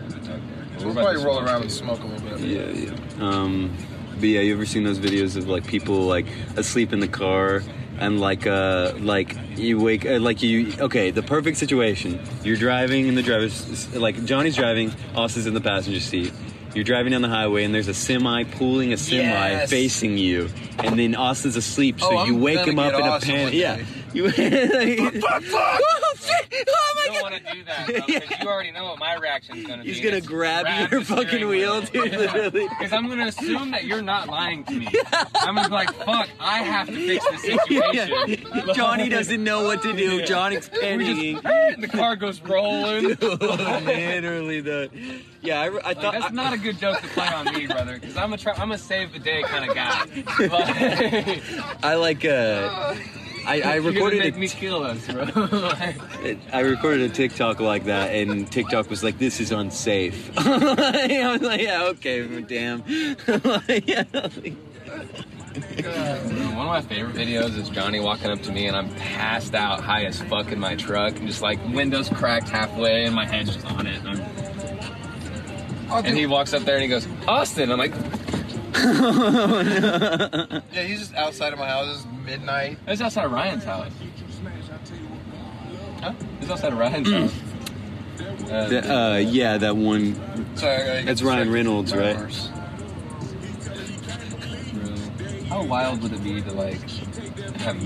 We'll probably roll around and smoke a little bit. Yeah, yeah. Um, but yeah, you ever seen those videos of like people like asleep in the car and like uh like you wake uh, like you okay the perfect situation you're driving in the driver's like Johnny's driving Austin's in the passenger seat you're driving down the highway and there's a semi pulling a semi Yes. facing you and then Austin's asleep so Oh, you I'm wake him up in a Austin panic yeah day. you (laughs) Fuck, fuck! (laughs) oh shit oh my You don't want to do that because (laughs) you already know what my reaction's gonna He's be. He's gonna grab grab your fucking steering wheel, dude, literally. Because I'm gonna assume that you're not lying to me. I'm gonna be like, fuck, I have to fix the situation. Yeah. Johnny doesn't know what to do. Johnny's We panicking. just, the car goes rolling. Literally, the yeah. I, I Like, thought that's I- not a good joke to play on me, brother. Because I'm a try, I'm a save the day kind of guy. But I like uh, I, I You're gonna recorded make a me kill us, bro. (laughs) I recorded a TikTok like that, and TikTok was like, "This is unsafe." (laughs) I was like, "Yeah, okay, damn." (laughs) Yeah. One of my favorite videos is Johnny walking up to me and I'm passed out high as fuck in my truck and just like windows cracked halfway and my head's just on it. And, I'm- and he walks up there and he goes, Austin. I'm like, (laughs) Yeah, he's just outside of my house. It's midnight. It's outside of Ryan's house. Huh? It's outside of Ryan's house. Uh, The- uh, yeah, that one. Sorry, I gotta get That's Ryan. Reynolds, right? How wild would it be to like have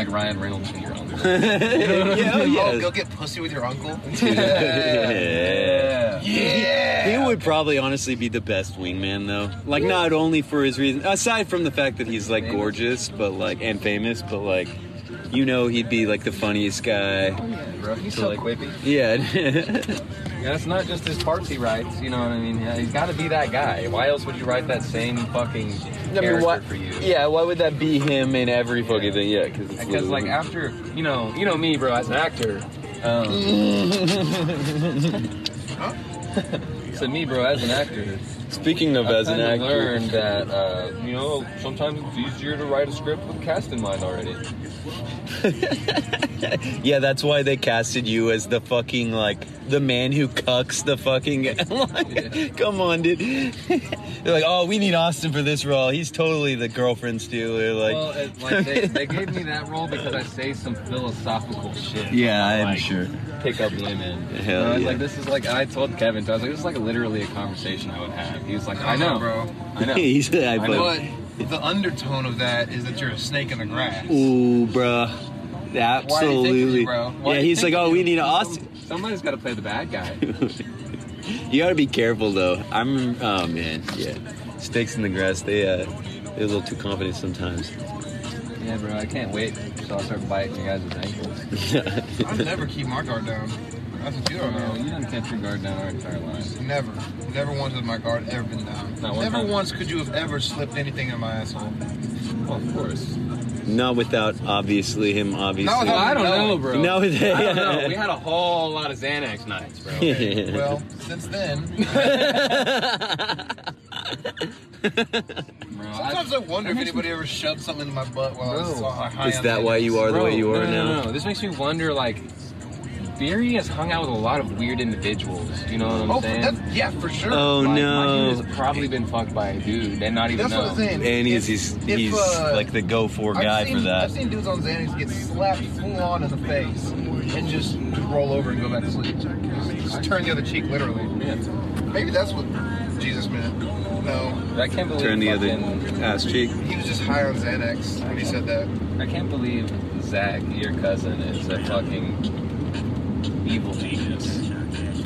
like Ryan Reynolds be your uncle? (laughs) Yeah, oh, yeah. Oh, go get pussy with your uncle. (laughs) Yeah. Yeah. He would probably honestly be the best wingman though. Like not only for his reason aside from the fact that he's like gorgeous but like and famous, but like you know he'd be like the funniest guy. Oh, yeah, Bro, he's So, so like- quippy. Yeah. (laughs) Yeah, it's not just his parts he writes, you know what I mean? Yeah, he's got to be that guy. Why else would you write that same fucking character why, for you? yeah, why would that be him in every fucking thing? Yeah, because Because like after you know, you know me, bro, as an actor. Um, (laughs) so me, bro, as an actor. Speaking of I've as an actor, learned that uh, you know sometimes it's easier to write a script with cast in mind already. (laughs) yeah, that's why they casted you as the fucking like the man who cucks the fucking. (laughs) like, Come on, dude. (laughs) They're like, oh, we need Austin for this role. He's totally the girlfriend stealer. Like, well, it, like they, they gave me that role because I say some philosophical shit. Yeah, I'm like, sure. Pick up women. Hell And I was yeah. like, this is like I told Kevin, I was like, this is like literally a conversation I would have. He was like, I know, bro. I know. (laughs) He said, I I know. But the undertone of that is that you're a snake in the grass. Ooh, bruh. Absolutely. bro? Why Yeah, you he's like, oh, we need an Austin. Somebody's got to play the bad guy. (laughs) You gotta be careful though. I'm. Oh man, yeah. Snakes in the grass. They uh, they're a little too confident sometimes. yeah, bro, I can't wait till I'll start biting you guys' ankles. (laughs) I never keep my guard down. That's what you don't No, know. you didn't catch your guard down our entire lives. Never. Never once has my guard ever been down. Not one Never time. once could you have ever slipped anything in my asshole. Well, of course. Not without obviously him. Obviously. Not Well, without I don't know, bro. No, with I don't know. We had a whole lot of Xanax nights, bro. (laughs) Well, since then, (laughs) Bro, sometimes I wonder if anybody ever shoved something in my butt while I was high Is that why you are the way you no, are no, now? No, no, This makes me wonder, like, Theory has hung out with a lot of weird individuals. You know what I'm Oh, saying? that, yeah, for sure. Oh, Like, no. My dude has probably been fucked by a dude and not even That's know. what I'm saying. And he's If- he's, if, he's uh, like the go for guy seen, for that. I've seen dudes on Xanax get slapped full on in the face and just roll over and go back to sleep. Just, just turn the other cheek, literally. Maybe that's what Jesus meant. No, I can't believe Turn the other ass cheek. he was just high on Xanax when he said that. I can't believe Zach, your cousin, is a fucking evil genius.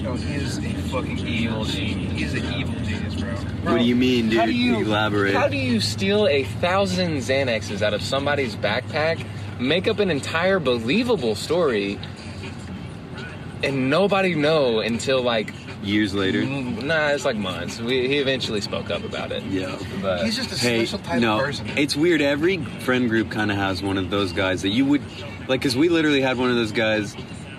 Oh, he is a fucking evil genius. He's an evil genius, bro. What do you mean, dude? How do you Elaborate. How do you steal a thousand Xanaxes out of somebody's backpack, make up an entire believable story, and nobody know until like Years later. mm, nah, it's like months. We, he eventually spoke up about it. Yeah. But He's just a Hey, special type no, of person. it's weird. Every friend group kind of has one of those guys that you would like, because we literally had one of those guys.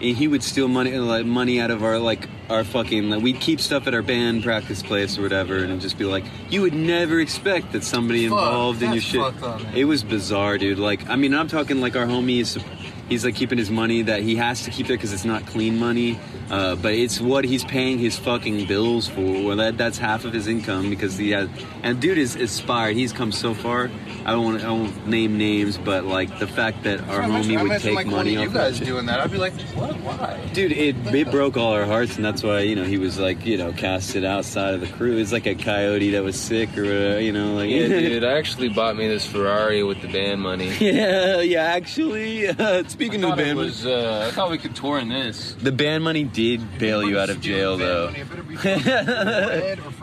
And he would steal money, like money out of our like our fucking. Like, we'd keep stuff at our band practice place or whatever, and just be like, you would never expect that somebody Fuck, involved in your shit. up, it was bizarre, dude. Like, I mean, I'm talking like our homies. He's like keeping his money that he has to keep there because it's not clean money. Uh, but it's what he's paying his fucking bills for. Well, that that's half of his income because he has. And dude is inspired. He's come so far. I don't want to I won't name names, but like the fact that our I imagine, homie I would imagine take like one money of you off guys that shit. doing that. I'd be like, what? Why? Dude, it, it broke all our hearts, and that's why you know he was like you know casted outside of the crew. It's like a coyote that was sick or whatever, you know, like Yeah, (laughs) dude, I actually bought me this Ferrari with the band money. yeah, yeah. Actually, (laughs) uh, speaking I of the band, was, uh, I thought we could tour in this. the band money did bail you out of jail, though. (laughs)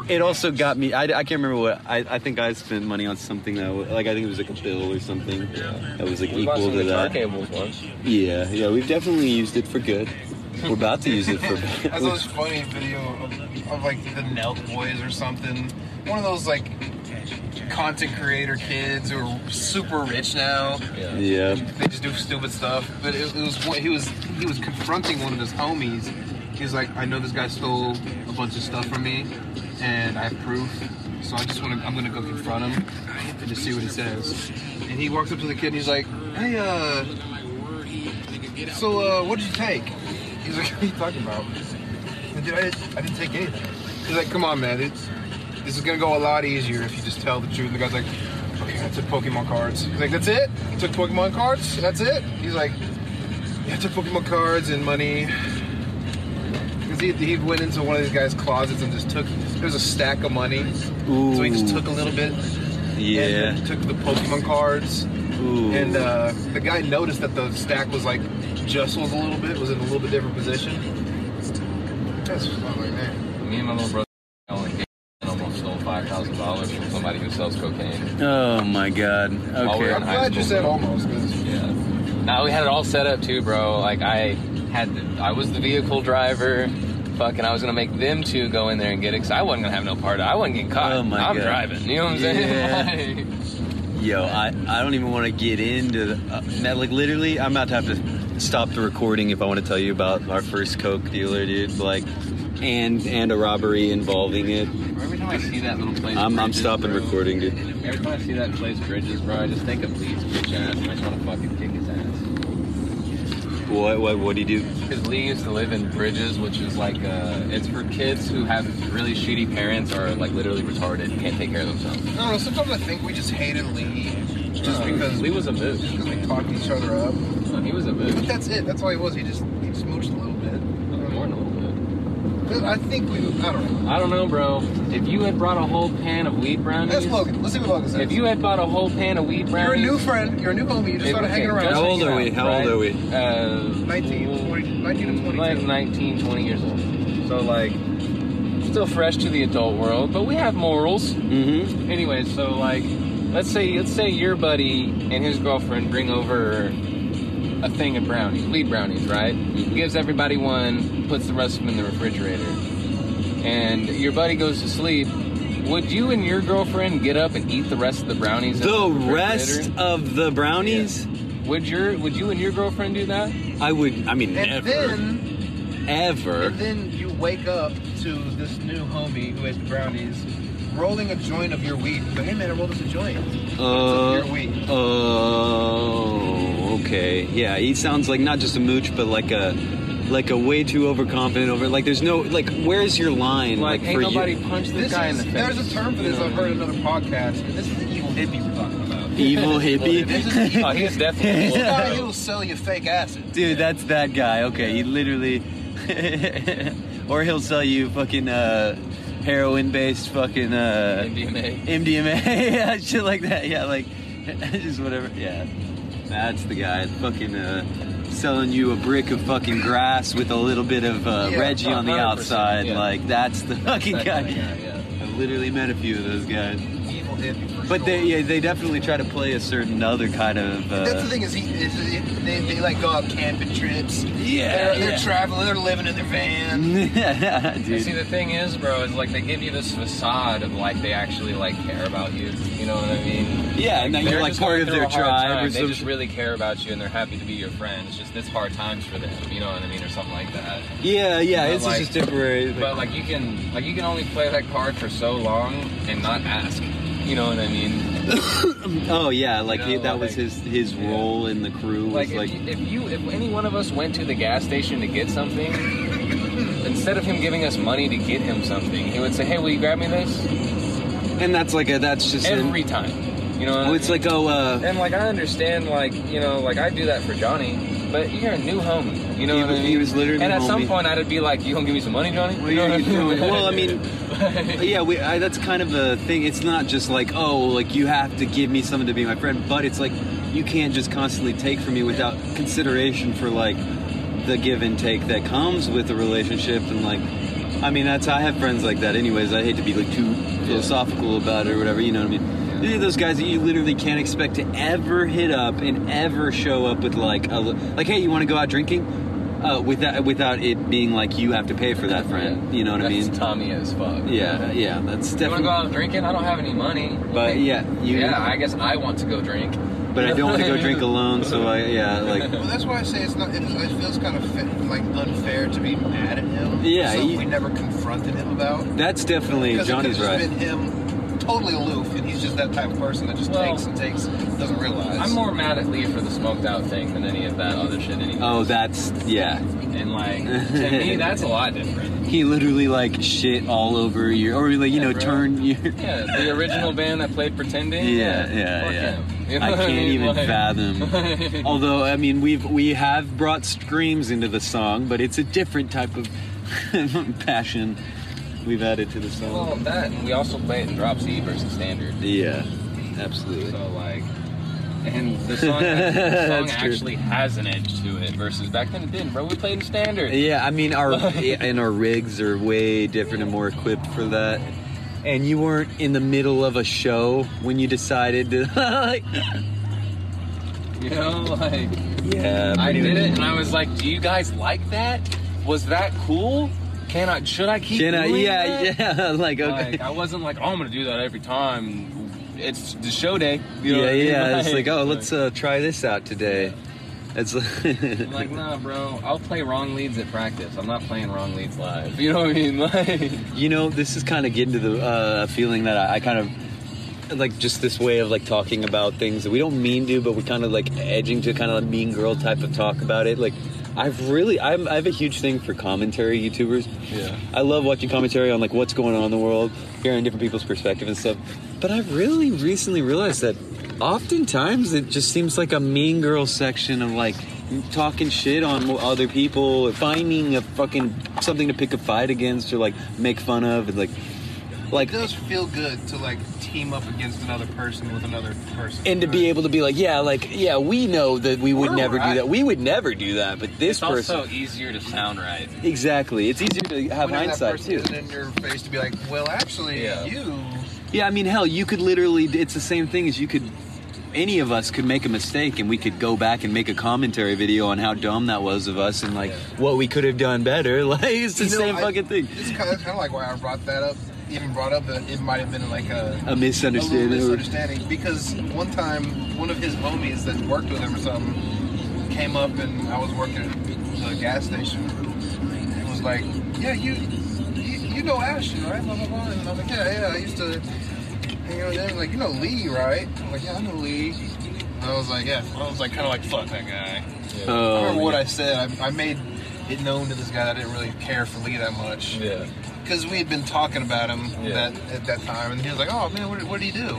it also got me. I, I can't remember what. I, I think I spent money on something that was, like I think it was like a bill or something that was like We equal some to guitar that. cables once. Yeah, yeah. We've definitely used it for good. We're about to use it for (laughs) I bad. saw this funny video of, of like the Nelk Boys or something. One of those like content creator kids who are super rich now. Yeah. They just do stupid stuff. But it, it was he was he was confronting one of his homies. He's like, I know this guy stole a bunch of stuff from me, and I have proof. So I just want to I'm gonna go confront him and just see what he says. And he walks up to the kid and he's like, Hey, uh, so uh, what did you take? He's like, What are you talking about? Dude, I didn't, I didn't take anything. He's like, Come on, man. It's, this is gonna go a lot easier if you just tell the truth. And the guy's like, Okay, I took Pokemon cards. He's like, That's it? You took Pokemon cards? That's it? He's like, Yeah, I took Pokemon cards and money. Because he, he went into one of these guys' closets and just took. There's a stack of money. So he just took a little bit. Yeah. And took the Pokemon cards. Ooh. And uh, the guy noticed that the stack was like just was a little bit was in a little bit different position. That's I was like, man. Me and my little brother only gave and almost stole five thousand dollars from somebody who sells cocaine. Oh my god. While we Okay. were in high school, said almost. Yeah. Now we had it all set up too, bro. Like I had, the, I was the vehicle driver. Fucking, I was gonna make them two go in there and get it because I wasn't gonna have no part. of it. I wasn't getting caught. Oh my I'm God. driving. You know what I'm saying? (laughs) Yo, I, I don't even want to get into the, uh, that. Like, literally, I'm about to have to stop the recording if I want to tell you about our first Coke dealer, dude. Like, and and a robbery involving it. Every time I see that little place, I'm, I'm stopping bro, recording, dude. Every time I see that place, Bridges, bro, I just think of Lee's bitch ass, and I just want to fucking kick his ass. What what what do you do? Because Lee used to live in Bridges, which is like, uh, it's for kids who have really shitty parents or like literally retarded, and can't take care of themselves. I don't know. Sometimes I think we just hated Lee just Uh, because Lee was a moose. Because we talked each other up. he was a moose. But that's it. That's all he was. He just he smooched a little bit. More than a little bit. I think we. I don't know. I don't know, bro. If you had brought a whole pan of weed brownies, That's Logan. Let's see what Logan says. If you had bought a whole pan of weed brownies, You're a new friend. You're a new homie. You just started hanging around. just How old are we? out, How old are we? Uh, 19, 20, 19 to 22. like 19, 20 years old. So like, still fresh to the adult world, but we have morals. Mm-hmm. Anyway, so like, let's say let's say your buddy and his girlfriend bring over a thing of brownies, weed brownies, right? Gives everybody one, puts the rest of them in the refrigerator, and your buddy goes to sleep. Would you and your girlfriend get up and eat the rest of the brownies? in The rest of the brownies? Would your Would you and your girlfriend do that? I would. I mean, And never, then, ever. and then you wake up to this new homie who has the brownies rolling a joint of your weed. You go, hey man, I rolled us a joint. Uh, Your weed. oh, okay. Yeah, he sounds like not just a mooch, but like a like a way too overconfident over. Like, there's no like, where's your line? Like, Like, ain't for nobody you, punch this, This guy is, in the face. there's a term for this. You know? I've heard another podcast, and this is the evil hippie we're talking about. (laughs) Evil hippie. this is (laughs) evil. oh, he's definitely. This guy who will sell you fake acid. Dude, that's that guy. Okay, he literally, (laughs) or he'll sell you fucking uh, heroin-based fucking uh, MDMA. MDMA, yeah, shit like that. Yeah, like just whatever. Yeah, that's the guy. Fucking uh, selling you a brick of fucking grass with a little bit of uh, Yeah, Reggie on the outside. yeah. Like that's the fucking That guy. kinda guy, yeah. I've literally met a few of those guys. Evil hippie. For But sure. they yeah they definitely try to play a certain other kind of. That's the Uh, thing is, he, is he- they, they like go out camping trips. Yeah, they're, they're yeah. traveling. They're living in their van. (laughs) And dude. see, the thing is, bro, is like they give you this facade of like they actually like care about you. You know what I mean? Yeah, and that They're you're like part of through their a tribe or They some just really care about you and they're happy to be your friend. It's just it's hard times for them. You know what I mean, or something like that. Yeah, yeah, But, it's like- just temporary. But like you can like you can only play that card for so long and not ask. You know what I mean? (laughs) oh yeah, like You he, know, that was like- his his role in the crew was Like, like, if, you, if you, if any one of us went to the gas station to get something, instead of him giving us money to get him something, he would say, "Hey, will you grab me this?" and that's like a that's just Every time. You know. What Oh, I it's mean? like oh uh, And like I understand, like you know, like I do that for Johnny, but you're a new homie. You know He what I mean? he was literally And at some point, I'd be like, "You gonna give me some money, Johnny?" Well, you know I mean? Well, I mean, (laughs) yeah, we, I, that's kind of a thing. It's not just like, oh, like you have to give me something to be my friend, but it's like you can't just constantly take from me without consideration for like the give and take that comes with a relationship. And like, I mean, that's I have friends like that. Anyways, I hate to be like too philosophical about it or whatever. You know what I mean? These are those guys that you literally can't expect to ever hit up and ever show up with like a like, hey, you want to go out drinking? Uh, without without it being like you have to pay for that friend. You know what I mean? Tommy as fuck. Yeah, yeah, that's You want to go out drinking? I don't have any money. But yeah, you. yeah, I guess I want to go drink. But I don't want to go drink alone, so I yeah (laughs) like. Well, that's why I say it's not. It, it feels kind of fit, like unfair to be mad at him. Yeah, he- we never confronted him about. That's definitely Johnny's it right. been him totally aloof, and he's just that type of person that just Well, takes and takes, doesn't realize. I'm more mad at Lee for the smoked out thing than any of that other shit. Anyway. Oh, that's yeah. And like (laughs) to me, that's a lot different. He literally like shit all over your, or like you know bro. turn your. Yeah, the original (laughs) band that played Pretending. Yeah, yeah, fuck yeah. him. You (laughs) know I can't mean? even Like- fathom. Although I mean, we've we have brought screams into the song, but it's a different type of passion we've added to the song. Well, that and we also play it in drop C versus standard. Yeah, absolutely. So like, and the song, (laughs) the song That's true. actually has an edge to it versus back then it didn't, bro. We played in standard. Yeah, I mean our (laughs) and our rigs are way different and more equipped for that. And you weren't in the middle of a show when you decided to (laughs) like You know, like Yeah, I did it, and I was like, "Do you guys like that? Was that cool? Can I? Should I keep Can I- doing yeah, that?" yeah, (laughs) like, okay. Like, I wasn't like, "Oh, I'm gonna do that every time." It's the show day. You know yeah, what I mean? yeah. It's like, oh, let's uh, try this out today. It's I'm like, (laughs) nah, bro. I'll play wrong leads at practice. I'm not playing wrong leads live. (laughs) You know what I mean? Like, you know, this is kind of getting to the uh, feeling that I, I kind of like just this way of like talking about things that we don't mean to, but we're kind of like edging to kind of a mean girl type of talk about it. Like, I've really, I'm, I have a huge thing for commentary YouTubers. Yeah. I love watching commentary on like what's going on in the world, hearing different people's perspective and stuff. But I've really recently realized that oftentimes it just seems like a mean girl section of like talking shit on other people finding a fucking something to pick a fight against or like make fun of and like like it does feel good to like team up against another person with another person. and to be able to be like yeah like yeah we know that we would We're never right. do that we would never do that but this it's person also easier to sound right. exactly it's easier to have When that hindsight person too isn't in your face to be like, well, actually, Yeah. you. Yeah, I mean, hell, you could literally, it's the same thing as you could, any of us could make a mistake and we could go back and make a commentary video on how dumb that was of us and like what we could have done better. (laughs) Like, it's the You know, same I- fucking thing. It's kind of, kind of like why I brought that up. Even brought up that it might have been like a A misunderstanding. A misunderstanding because one time one of his homies that worked with him or something came up and I was working at the gas station and was like, "Yeah, you you, you know Ashton, right?" Blah blah blah. And I'm like, "Yeah, yeah, I used to hang out with him." Like, you know Lee, right? I'm like, "Yeah, I know Lee." And I was like, "Yeah." I was like, kind of like, "Fuck that guy." I Oh, remember what yeah. I said. I, I made it known to this guy that I didn't really care for Lee that much. Yeah. Because we had been talking about him Yeah. that at that time, and he was like, "Oh man, what, did- what did he do?"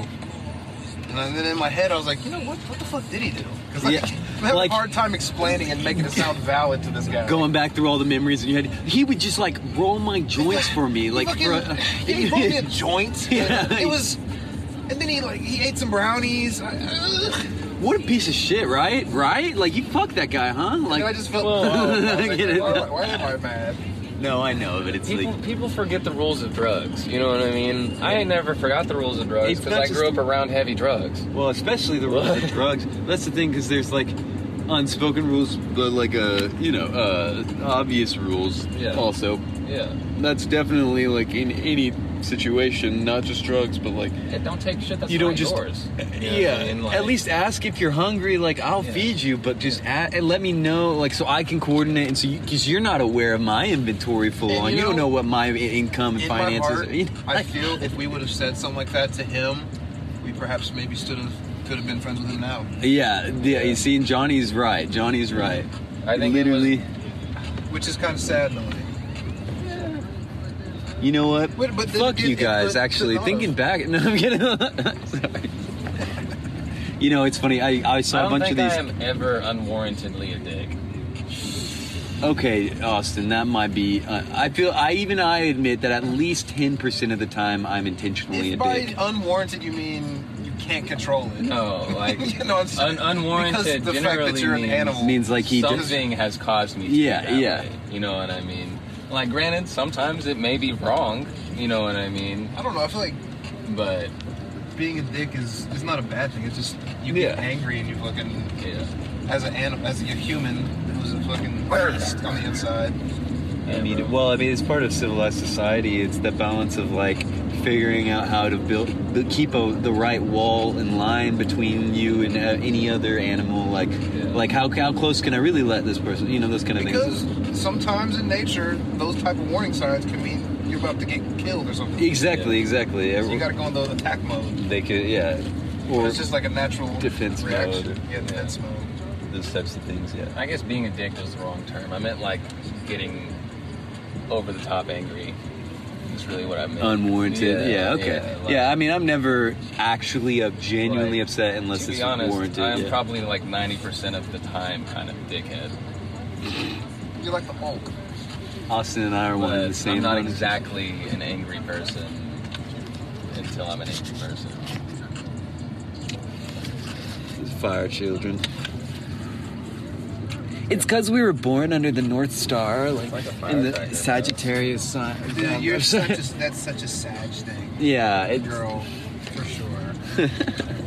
And then in my head, I was like, "You know what? What the fuck did he do?" Because Yeah, (laughs) I'm having like- a hard time explaining and making it sound valid to this guy. Going back through all the memories in your head, he would just like roll my joints for me, like Fucking- for a, (laughs) he brought me a joint. (laughs) Yeah. It was, and then he like he ate some brownies. I, ugh. what a piece of shit, right? Right? Like you fucked that guy, huh? Like and I just felt. Well, oh, I like, why, why am I mad? No, I know, but it's People, like people forget the rules of drugs. You know what I mean? I ain't never forgot the rules of drugs It's because not I grew up around heavy drugs. Well, especially the rules of (laughs) drugs. That's the thing, because there's like unspoken rules, but like uh, you know, uh, obvious rules. Yeah. Also, Yeah. that's definitely like in any situation, not just drugs, but like Hey, don't take shit that's you don't not just yours. (laughs) You know yeah. I mean? Like- at least ask if you're hungry. Like I'll Yeah. feed you, but just a and let me know, like so I can coordinate. And so because you, are not aware of my inventory full And on, you you, don't know, know what my income and in finances. heart, are. You know, I feel if we would have said something like that to him, we perhaps maybe stood have, could have been friends with him now. Yeah, yeah. You see, Johnny's right. Johnny's right. I think it literally. Which is kind of sad in a way. You know what? But- but Fuck get you guys. input Actually, to the thinking back, (laughs) no, I'm kidding. Sorry. (laughs) You know, it's funny. I, I saw I a bunch think of these. I am ever unwarrantedly a dick. Okay, Austin, that might be. Uh, I feel. I even I admit that at least ten percent of the time I'm intentionally If a by dick. unwarranted you mean you can't control it. No, (laughs) like you know what I'm saying? un- unwarranted because the fact that you're an means, animal Means like he just- something has caused me. To Yeah, be that yeah. way, you know what I mean. Like, granted, sometimes it may be wrong. You know what I mean. I don't know. I feel like But being a dick is is not a bad thing. It's just you get Yeah. angry and you fucking yeah, as an animal, as a human who's a fucking beast on the inside. I mean, well, I mean, it's part of civilized society. It's the balance of like figuring out how to build, the, keep a, the right wall and line between you and uh, any other animal. Like, like how how close can I really let this person? You know, those kind of things. Because things. sometimes in nature, those type of warning signs can mean you're about to get killed or something. Exactly, exactly. So you got to go into attack mode. they could, yeah, Or or it's just like a natural defense reaction. mode. Yeah, defense mode. those types of things. Yeah. I guess being a dick was the wrong term. I meant like getting over the top angry. Is really what I meant. Unwarranted. Yeah. okay. Yeah, like- I mean, I'm never actually uh, genuinely Like, upset unless to it's be honest, warranted. I'm yeah. probably like 90% of the time kind of dickhead. You're like the Hulk. Austin and I are one of the But same. I'm not ones. exactly an angry person until I'm an angry person. Fire children. It's because we were born under the North Star, like, like in the Sagittarius sign. Dude, you're such a, that's such a Sag thing. yeah, Girl, for sure. (laughs)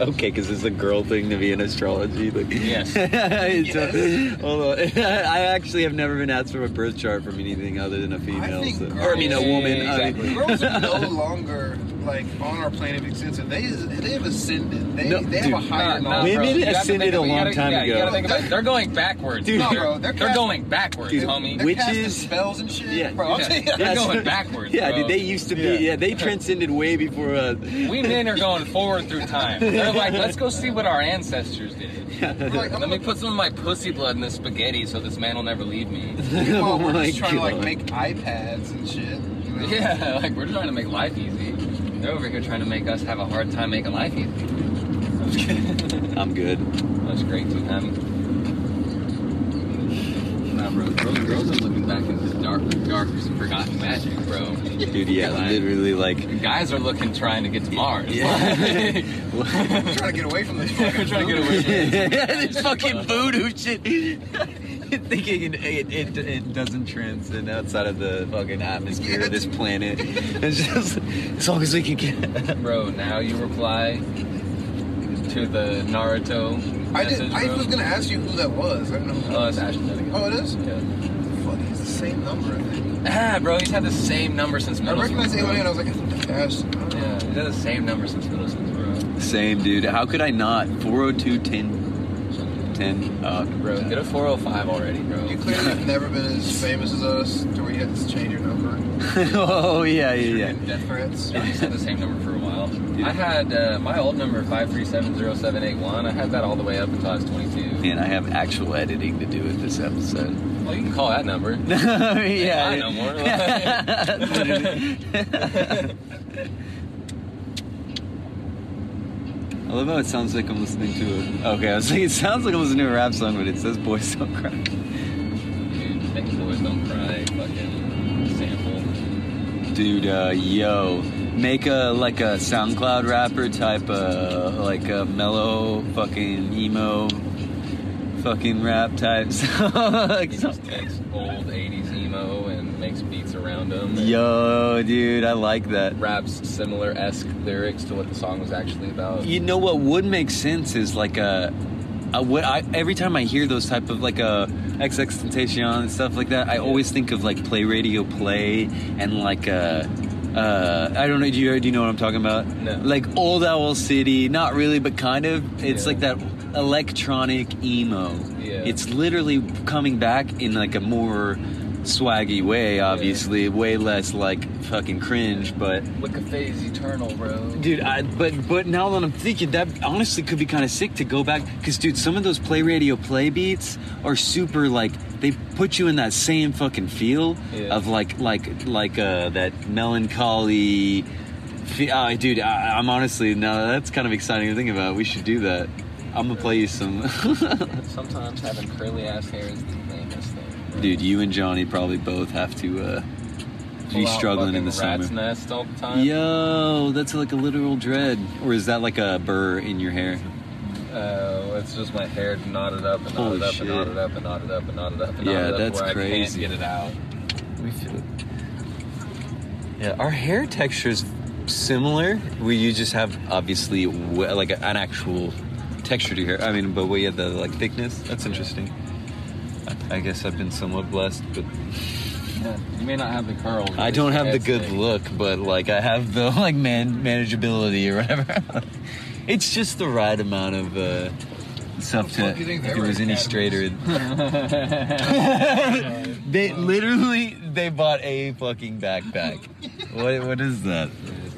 okay, because it's a girl thing to be in astrology. Like, (laughs) Yes. (laughs) It's a- hold on. (laughs) I actually have never been asked for a birth chart from anything other than a female. think so- or I mean, a girls- woman. I mean- Girls are no longer like on our plane of existence. They they have ascended. They No, they dude, have a higher Nah, nah. Women bro. You have to ascended think a long gotta- time yeah, ago. gotta think about. They're going backwards, Dude, No, they're, bro, they're they're cast- going backwards, Dude, homie. They're casting spells and shit. Yeah. bro. I'll Yeah. They're going backwards, Yeah, bro. dude, they used to be. Yeah, they transcended way before. Uh, We men are going forward through time. They're like, let's go see what our ancestors did. Like, Let me put some of my pussy blood in this spaghetti so this man will never leave me. Meanwhile, (laughs) oh (laughs) we're Oh my just trying to like God. make iPads and shit. You know? Yeah, like we're trying to make life easy. They're over here trying to make us have a hard time making life easy. I'm just kidding. I'm good. That's great too, man. Nah, bro, girls, girls are looking back into dark, dark, forgotten magic, bro. Dude, yeah, Like, literally, like. Guys are looking, trying to get to Mars. Yeah. (laughs) We're (laughs) trying to get away from this. We're (laughs) trying to get away from this. this fucking voodoo shit. Thinking it, it, it doesn't transcend outside of the fucking atmosphere of this planet. It's just as long as we can get. Bro, now you reply to the Naruto I did. I bro. was gonna ask you who that was. I don't know. Who Oh, it's Ashton Dunnigan. Oh, it is. Yeah. Fuck, he's the same number. I think. Ah, bro, he's had the same number since I middle school. recognized bro. alien. I was like, I think that's Ashton. I don't know. Yeah, he's had the same number since middle school, bro. Same, dude. How could I not? 402 10. 10. Uh, Bro, get a 405 already, bro. You clearly have (laughs) never been as famous as us to where you had to change your number. (laughs) oh, yeah, yeah, yeah. getting death threats. I used to the same number for a while. I had uh, my old number, 5370781. I had that all the way up until I was 22. And I have actual editing to do with this episode. Well, you can call that number. (laughs) yeah. I know more. (laughs) I love how it sounds like I'm listening to it. Okay, I was like, it sounds like I'm listening to a rap song, but it says "Boys Don't Cry." Dude, uh, yo, make a like a SoundCloud rapper type, uh, like a mellow fucking emo, fucking rap type. like (laughs) He just takes old 80s emo and makes beats around them. yo, dude, I like that. Raps similar esque lyrics to what the song was actually about. You know what would make sense is like a, a what I every time I hear those type of like uh, a XX Tentacion and stuff like that, I always think of like Play Radio Play and like a. Uh, I don't know. Do you do you know what I'm talking about? No. Like old Owl City, not really, but kind of. It's Yeah. like that electronic emo. Yeah. It's literally coming back in like a more swaggy way, obviously, way less like fucking cringe, but Look at phase eternal, bro. Dude, I, but but now that I'm thinking, that honestly could be kind of sick to go back because, dude, some of those play radio play beats are super like they put you in that same fucking feel Yeah. of like like like uh that melancholy. Fe- oh, dude, I, I'm honestly no, that's kind of exciting to think about. We should do that. I'm gonna play you some. (laughs) Sometimes having curly ass hair is the. Dude, you and Johnny probably both have to uh, be struggling in the rat's summer. nest all the time. Yo, that's like a literal dread, or is that like a burr in your hair? Uh, it's just my hair knotted up and Holy knotted up shit. and knotted up and knotted up and knotted up and Yeah, knotted up that's where I crazy. can't get it out. We feel. Yeah, our hair texture's similar. We you just have obviously like an actual texture to your hair. I mean, but we have the like thickness. That's interesting. I, I guess I've been somewhat blessed, but Yeah, you may not have the curls. I don't have the good thick. look. But like I have the (laughs) like man manageability or whatever. (laughs) it's just the right amount of uh, stuff to. fuck do you think If it was any straighter, (laughs) they literally they bought a fucking backpack. what what is that?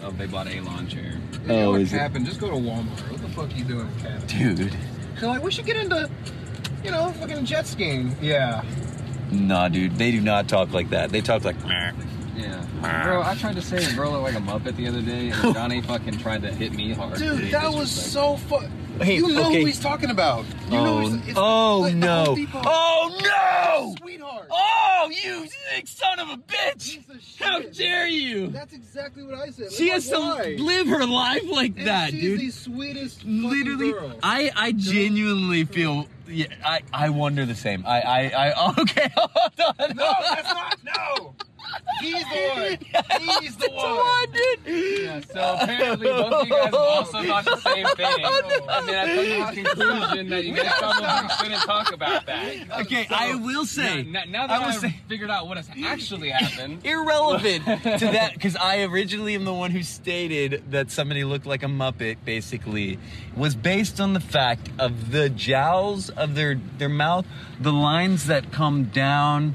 Oh, they bought a lawn chair. You know Oh, what is it? happened? Just go to Walmart. What the fuck are you doing, Cat? Dude. They're like, we should get into, you know, fucking jet skiing. Yeah. Nah, dude, they do not talk like that. They talk like. "Meh." Yeah. Bro, I tried to say a girl like a Muppet the other day, and (laughs) Johnny fucking tried to hit me hard. Dude, that was so fun. Hey, you know okay. who he's talking about. You know Oh, who he's, um, it's oh the no! Oh no! Sweetheart. Oh, you sick son of a bitch! How dare you! That's exactly what I said. She Like, has to why? live her life like And that, she's dude. the sweetest Literally, girl. I I genuinely feel. Yeah, I I wonder the same. I I I (laughs) okay. Hold on. No, that's not. No. He's the (laughs) one. He's the That's one. one, dude. Yeah, so apparently both of you guys also thought the same (laughs) thing. Oh, and then I come to the conclusion that you guys probably (laughs) shouldn't talk about that. Okay, I will say. Now, now I that will I've say- figured out what has actually happened, irrelevant to that because I originally am the one who stated that somebody looked like a Muppet. Basically, was based on the fact of the jowls of their their mouth, the lines that come down,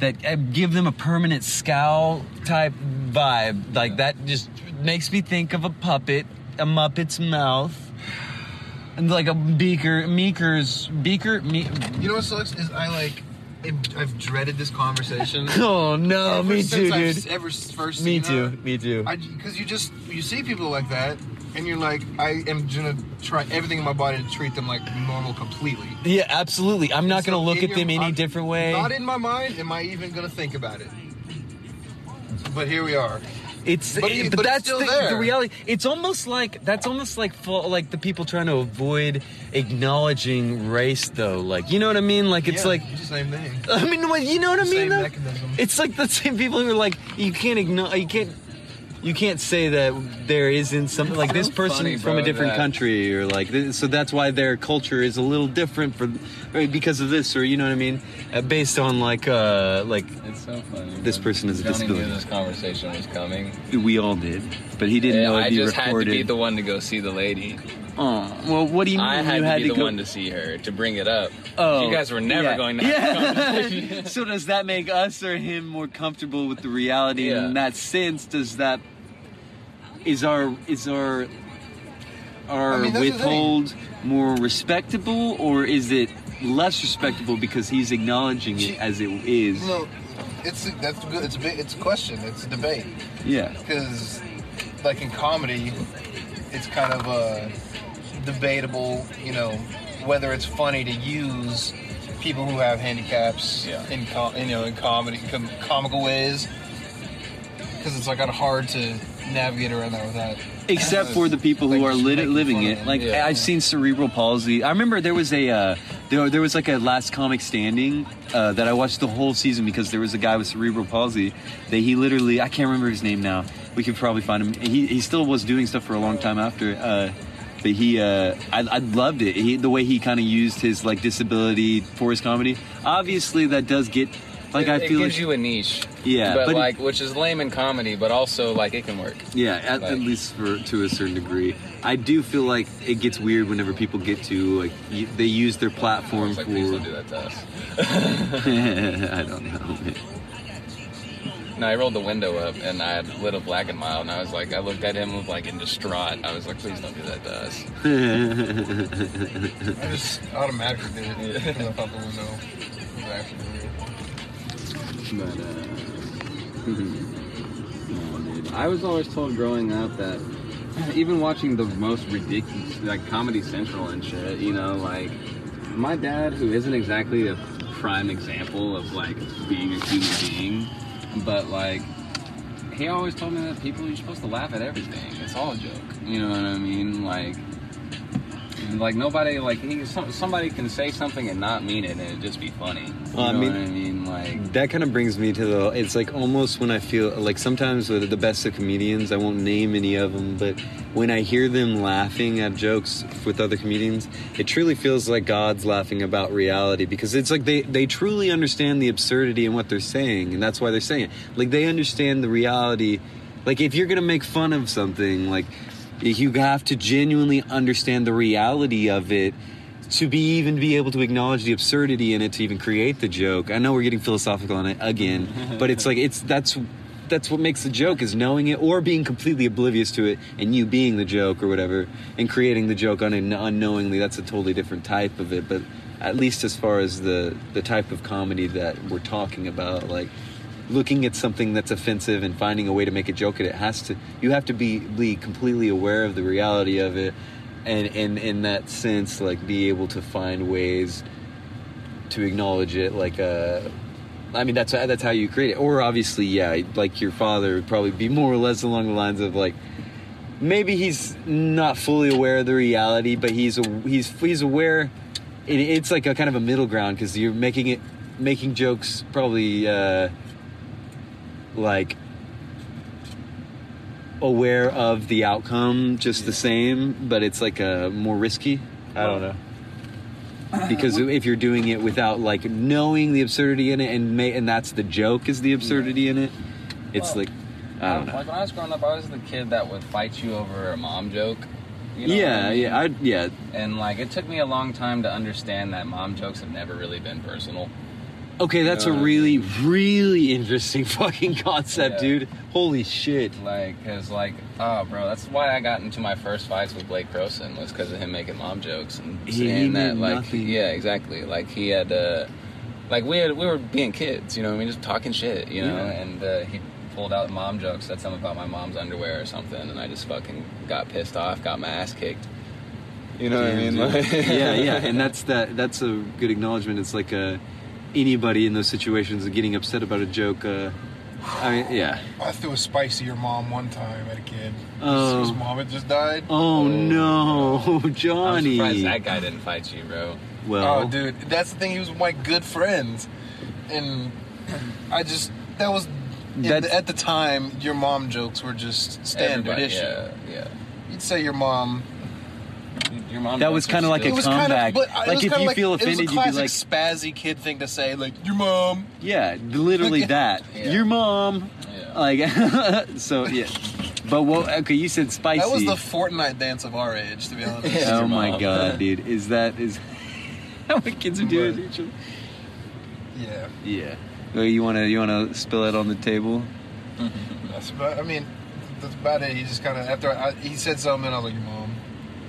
that uh, give them a permanent scowl type vibe. Like that just makes me think of a puppet, a Muppet's mouth. And like a beaker, Meeker's beaker. Me- You know what sucks is I like. I've dreaded this conversation. (laughs) oh no, Ever me since too, I've dude. Ever first Me too, her. me too. Because you just you see people like that, and you're like, I am gonna try everything in my body to treat them like normal completely. Yeah, absolutely. I'm not So to look at your- them any I'm- different way. Not in my mind am I even gonna think about it. But here we are. It's But but, but that's the, the reality. It's almost like that's almost like full, like the people trying to avoid acknowledging race, though. Like you know what I mean? Like it's Yeah, like same thing. I mean, you know what I mean? Same though? mechanism. It's like the same people who are like you can't ignore you can't. You can't say that there isn't something like this person funny, from a different that- country, or like this, so that's why their culture is a little different for because of this, or you know what I mean, uh, based on like uh like it's so funny. this person has a disability. knew this conversation was coming. We all did, but he didn't Yeah, know I just had to be the one to go see the lady. Oh, well, what do you mean? I had you to had be to the go- one to see her to bring it up. Oh, you guys were never yeah. going to have a Yeah. conversation. (laughs) so does that make us or him more comfortable with the reality? Yeah. in that sense, does that is our is our our I mean, withhold more respectable, or is it less respectable because he's acknowledging it as it is? No, it's that's good. It's a bit, it's a question. It's a debate. Yeah. because like in comedy it's kind of uh, debatable you know whether it's funny to use people who have handicaps in com- you know in comedy com- comical ways because it's like kind of hard to navigate around that without except for the people who are lit- living it. Like I've seen cerebral palsy. I remember there was a uh, there, there was like a last comic standing uh, that I watched the whole season because there was a guy with cerebral palsy that he literally I can't remember his name now. We could probably find him. He he still was doing stuff for a long time after. Uh, but he, uh, I, I loved it. He, the way he kind of used his like disability for his comedy. Obviously, that does get like it, I it feel gives like, you a niche. Yeah, but, but it- like, which is lame in comedy, but also like it can work. Yeah, at, Like- at least for to a certain degree. I do feel like it gets weird whenever people get to like y- they use their platform like, for. please don't do that to us. (laughs) I (laughs) don't know. man. No, I rolled the window up and I had lit a black and mild, and I was like, I looked at him like in distraught. I was like, please don't do that to us. (laughs) I just automatically did it because I thought the window was actually real. But, uh, (laughs) oh, dude. I was always told growing up that even watching the most ridiculous, like Comedy Central and shit, you know, like my dad, who isn't exactly a prime example of like being a human being, but like he always told me that people you're supposed to laugh at everything. It's all a joke. You know what I mean? Like. Like nobody, like he, some, somebody can say something and not mean it, and it just be funny. You Well, I mean- what I mean? Like, That kind of brings me to the. It's like almost when I feel like sometimes with the best of comedians, I won't name any of them, but when I hear them laughing at jokes with other comedians, it truly feels like God's laughing about reality because it's like they they truly understand the absurdity in what they're saying, and that's why they're saying it. Like they understand the reality. Like if you're gonna make fun of something, like you have to genuinely understand the reality of it to be even be able to acknowledge the absurdity in it to even create the joke. I know we're getting philosophical on it again, but it's like it's that's that's what makes the joke is knowing it or being completely oblivious to it and you being the joke or whatever and creating the joke un- unknowingly. That's a totally different type of it, but at least as far as the the type of comedy that we're talking about, like looking at something that's offensive and finding a way to make a joke at it has to you have to be be completely aware of the reality of it and and in that sense like be able to find ways to acknowledge it like uh I mean that's that's how you create it. Or obviously yeah like your father would probably be more or less along the lines of like maybe he's not fully aware of the reality but he's a, he's he's aware it, it's like a kind of a middle ground because you're making it making jokes probably uh like aware of the outcome just the same but it's like a more risky i don't know because (laughs) if you're doing it without like knowing the absurdity in it and may, and that's the joke is the absurdity in it it's Well, like i don't know Like when I was growing up, I was the kid that would fight you over a mom joke. You know what yeah I mean? yeah i yeah And like it took me a long time to understand that mom jokes have never really been personal. Okay that's a Uh, really really interesting (laughs) fucking concept Yeah. dude holy shit Like, cause like, oh, bro, that's why I got into my first fights with Blake Croson was because of him making mom jokes and He saying that, like, nothing. yeah, exactly. Like he had, uh, like we had, we were being kids, you know, what I mean, just talking shit, you know, Yeah. and uh, he pulled out mom jokes, said something about my mom's underwear or something, and I just fucking got pissed off, got my ass kicked. You know what I mean? Like- (laughs) yeah, yeah, and that's that. That's a good acknowledgement. It's like uh, anybody in those situations getting upset about a joke. Uh, I mean, yeah. I threw a spice to your mom one time at a kid. Oh. His mom had just died. Oh no, (laughs) (laughs) I'm Johnny. surprised that guy didn't fight you, bro. well, oh, dude, that's the thing. He was my good friends, and (clears throat) I just that was the, at the time. Your mom jokes were just standard issue. Yeah, yeah. You'd say your mom. Your mom That was kinda like a comeback. uh, Like, if you like, feel it was a offended, you'd be like- spazzy kid thing to say, like your mom. yeah, literally (laughs) that. Yeah. Your mom, Yeah. like, (laughs) so yeah. But what? Okay, you said spicy. That was the Fortnite dance of our age, to be honest. Yeah. (laughs) oh my mom. god, dude! Is that is how what kids are doing to each other? yeah, Yeah. Well, you wanna you wanna spill it on the table? that's about. I mean, that's about it. He just kind of after I, he said something, and I was like, your mom.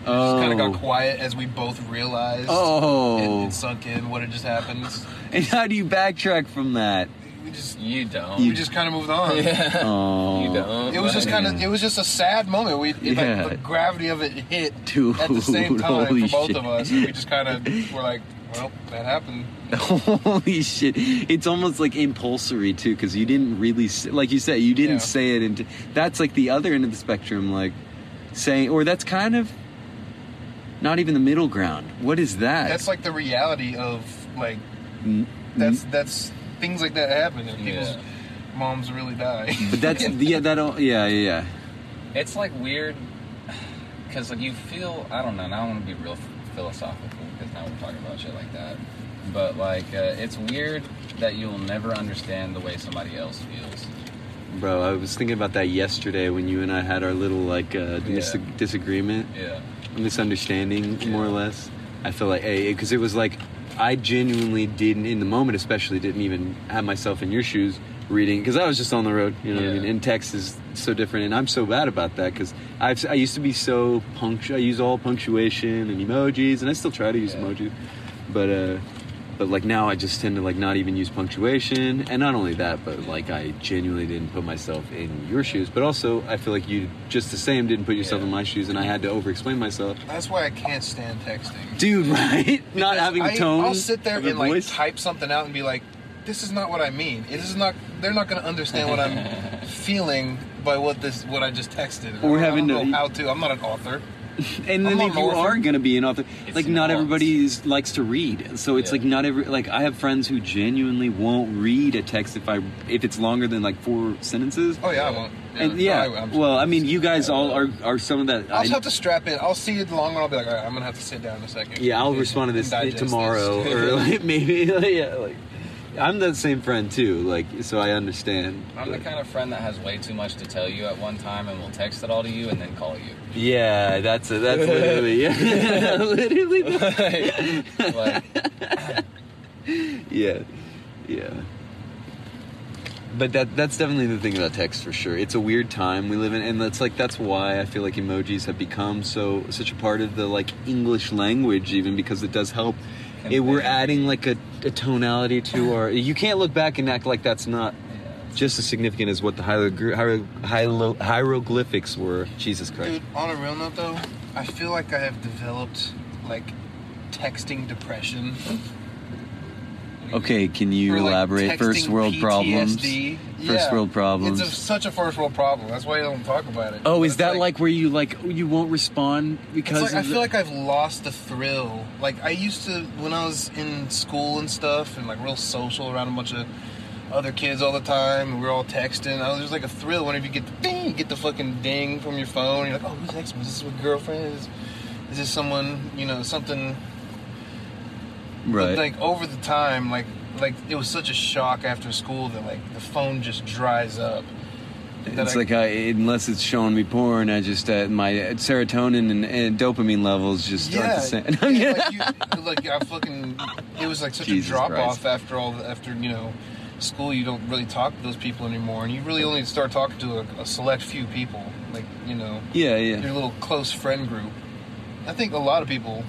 Oh. Just kind of got quiet as we both realized. Oh. It, it sunk in what had just happened. And how do you backtrack from that? We just You don't. we just kind of moved on. yeah. (laughs) Oh, You don't. It was just kind of it was just a sad moment. We it, Yeah. like, the gravity of it hit Dude, at the same time holy for both shit. of us. We just kind of were like, well, that happened. (laughs) Holy shit! It's almost like impulsory too, because you didn't really, s- like you said, you didn't Yeah. say it. Into that's like the other end of the spectrum, like saying, or that's kind of not even the middle ground. What is that? That's like the reality of like that's that's things like that happen and people's Yeah. moms really die. (laughs) but that's (laughs) yeah, that don't, yeah, yeah, yeah. It's like weird because like you feel I don't know. Now I want to be real philosophical because now we're talking about shit like that. But like uh, it's weird that you'll never understand the way somebody else feels. Bro, I was thinking about that yesterday when you and I had our little like uh, dis- Yeah. disagreement, Yeah. Misunderstanding, more or less. I feel like, because it was like I genuinely didn't, in the moment especially, didn't even have myself in your shoes reading because I was just on the road, you know what I mean? And text is so different, and I'm so bad about that because I I used to be so punctual. I use all punctuation and emojis, and I still try to use Yeah. emojis, but uh, but like now I just tend to like not even use punctuation, and not only that, but like I genuinely didn't put myself in your shoes, but also I feel like you just the same didn't put yourself Yeah. in my shoes, and I had to over-explain myself, That's why I can't stand texting. dude. (laughs) Right? not having I, tone. I'll sit there and like voice. type something out and be like, "This is not what I mean. It is not. They're not going to understand what I'm (laughs) feeling by what this what I just texted. Or having to- know how to. I'm not an author. (laughs) and then if you orphan. are going to be an author It's like not everybody likes to read so it's Yeah. like not every like i have friends who genuinely won't read a text if i if it's longer than like four sentences Oh yeah, I won't. and yeah I- I'm- well i mean you guys all are are some of that I'll I- have to strap in. I'll see it long and I'll be like, all right, I'm gonna have to sit down in a second. yeah i'll and- respond to this tomorrow this. or (laughs) (laughs) like maybe like, yeah like i'm that same friend too like so i understand I'm the kind of friend that has way too much to tell you at one time and will text it all to you and then call you. yeah that's a, that's (laughs) literally yeah (laughs) literally (laughs) like, yeah, yeah. But that that's definitely the thing about text for sure. It's a weird time we live in, and that's like that's why I feel like emojis have become so such a part of the like English language, even because it does help. It, we're adding like a, a tonality to our. You can't look back and act like that's not just as significant as what the hieroglyphics were. Jesus Christ. Dude, on a real note though, I feel like I have developed like texting depression. Okay, can you like, elaborate? First world problems. First Yeah. world problems. It's a, such a first world problem. That's why I don't talk about it. Oh, But is that like, like, where you like you won't respond because like I feel like I've lost the thrill. Like I used to when I was in school and stuff, and like real social around a bunch of other kids all the time. And we were all texting. I was just like a thrill whenever you get the ding, you get the fucking ding from your phone. You're like, oh, who's texting? Is this a girlfriend? Is, is this someone? You know, something. Right. But like over the time, like like it was such a shock after school that like the phone just dries up. It's I- like I, unless it's showing me porn, I just uh, my serotonin and, and dopamine levels just aren't Yeah, the same. yeah, like, (laughs) you, like I fucking, it was like such Jesus a drop Christ. off after all, the, after you know, school. You don't really talk to those people anymore, and you really only start talking to a, a select few people, like you know, yeah, yeah, your little close friend group. I think a lot of people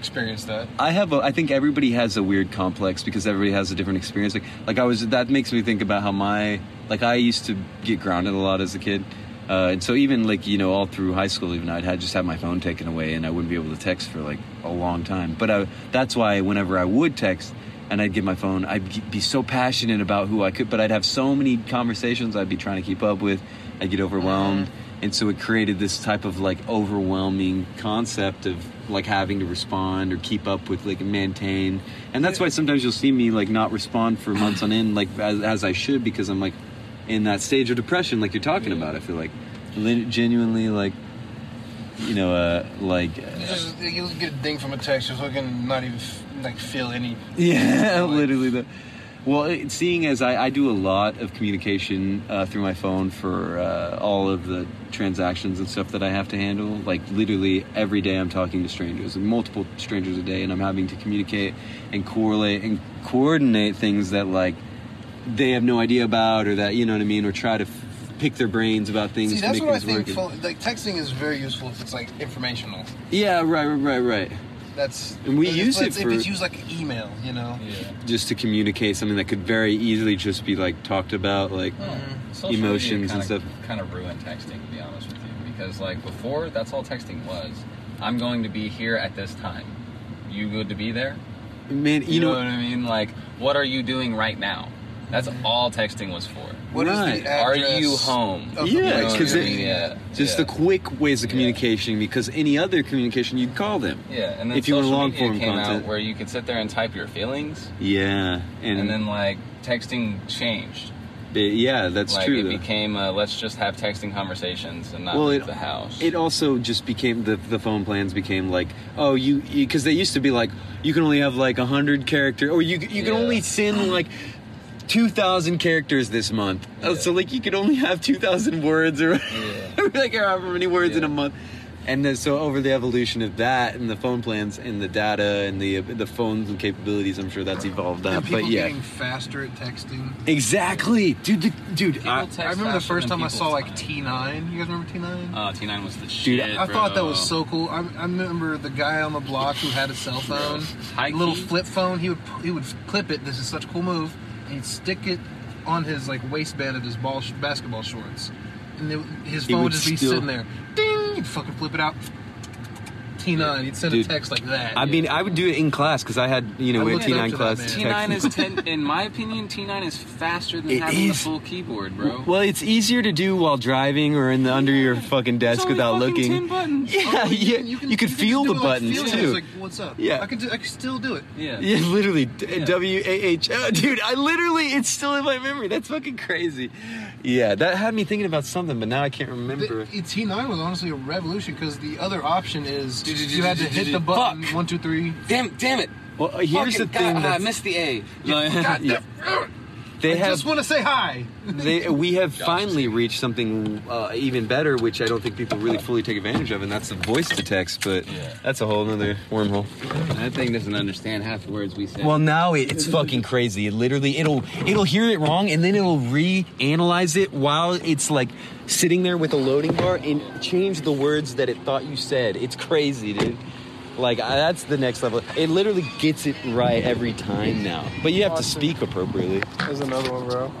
experience that. I have. A, I think everybody has a weird complex because everybody has a different experience. Like, like I was. That makes me think about how my like I used to get grounded a lot as a kid. Uh, and so even like you know all through high school even I'd had just have my phone taken away and I wouldn't be able to text for like a long time. But I, that's why whenever I would text and I'd get my phone, I'd be so passionate about who I could, but I'd have so many conversations I'd be trying to keep up with. I'd get overwhelmed, and so it created this type of like overwhelming concept of like having to respond or keep up with like maintain, and that's why sometimes you'll see me like not respond for months on end like as, as I should because I'm like in that stage of depression like you're talking about. I feel like genuinely like you know uh like You just you get a ding from a text, you're fucking not even f- like feel any. (laughs) Yeah, literally. The, well, it, seeing as I, I do a lot of communication uh, through my phone for uh, all of the transactions and stuff that I have to handle, like literally every day I'm talking to strangers, and multiple strangers a day, and I'm having to communicate and correlate and coordinate things that like they have no idea about, or that you know what I mean, or try to f- pick their brains about things See, to that's make what I think. Phone, like texting is very useful if it's like informational. yeah, right, right, right, right. That's And we use it's- it if for- it's used like email, you know. yeah. Just to communicate something that could very easily just be like talked about, like. Hmm. Social Emotions media and kinda, stuff. Kind of ruined texting, to be honest with you, because like before, that's all texting was. I'm going to be here at this time. You good to be there? Man, You, you, know, know, what I mean? Like, what are you doing right now? That's all texting was for. What is Right. the Are you home? Yeah, You know place what because you're it- mean? in? yeah, just yeah. the quick ways of Yeah. communication. Because any other communication, you'd call them. Yeah, and then if you want long media form content. out where you could sit there and type your feelings, Yeah, and, and, then like texting changed. it- yeah, that's like true. it though. became uh, let's just have texting conversations and not well, leave it, the house. it also just became the the phone plans became like oh you because they used to be like you can only have like a hundred character or you you can Yeah. only send like 2,000 characters this month. Oh, so like you could only have 2,000 words or (laughs) like however many words in a month. And then, so over the evolution of that and the phone plans and the data and the the phones and capabilities, I'm sure that's evolved up. But yeah, getting faster at texting. exactly, dude. The, dude, I, I remember the first time I saw like T9. You guys remember T9? Oh, T9 was the Dude, shit. I thought that was so cool. I, I remember the guy on the block who had a cell phone, a little flip phone. He would he would clip it. This is such a cool move. And he'd stick it on his like waistband of his ball basketball shorts, and it, his He phone would would just be still- sitting there. Ding! He'd fucking flip it out. T9. He'd send Dude, a text like that. I mean, I would do it in class because I had, you know, we had T9 class. T9 is (laughs) ten. In my opinion, T9 is faster than It having is. the full keyboard, bro. Well, it's easier to do while driving or in the under your fucking desk only without fucking looking. 10 buttons. Yeah, Oh, yeah. can- You, can- could can feel do the it, like, buttons feel too. It's like, what's up? Yeah. I can do, I can still do it. Yeah. Yeah, (laughs) literally. W A H. Oh, (laughs) dude, I literally, it's still in my memory. That's fucking crazy. Yeah, that had me thinking about something, but now I can't remember. The, T9 was honestly a revolution because the other option is you had to hit the button one two three. Damn, damn it. Well, here's the thing. God, I missed the A. (laughs) God, Yeah. They I have just want to say hi. (laughs) they, we have finally reached something uh, even better, which I don't think people really fully take advantage of, and that's the voice to text. But that's a whole other wormhole. That thing doesn't understand half the words we say. Well, now it, it's fucking crazy. It literally, it'll it'll hear it wrong, and then it'll reanalyze it while it's like sitting there with a loading bar and change the words that it thought you said. It's crazy, dude. Like I- that's the next level. It literally gets it right every time now. But you have to speak appropriately. There's another one, bro.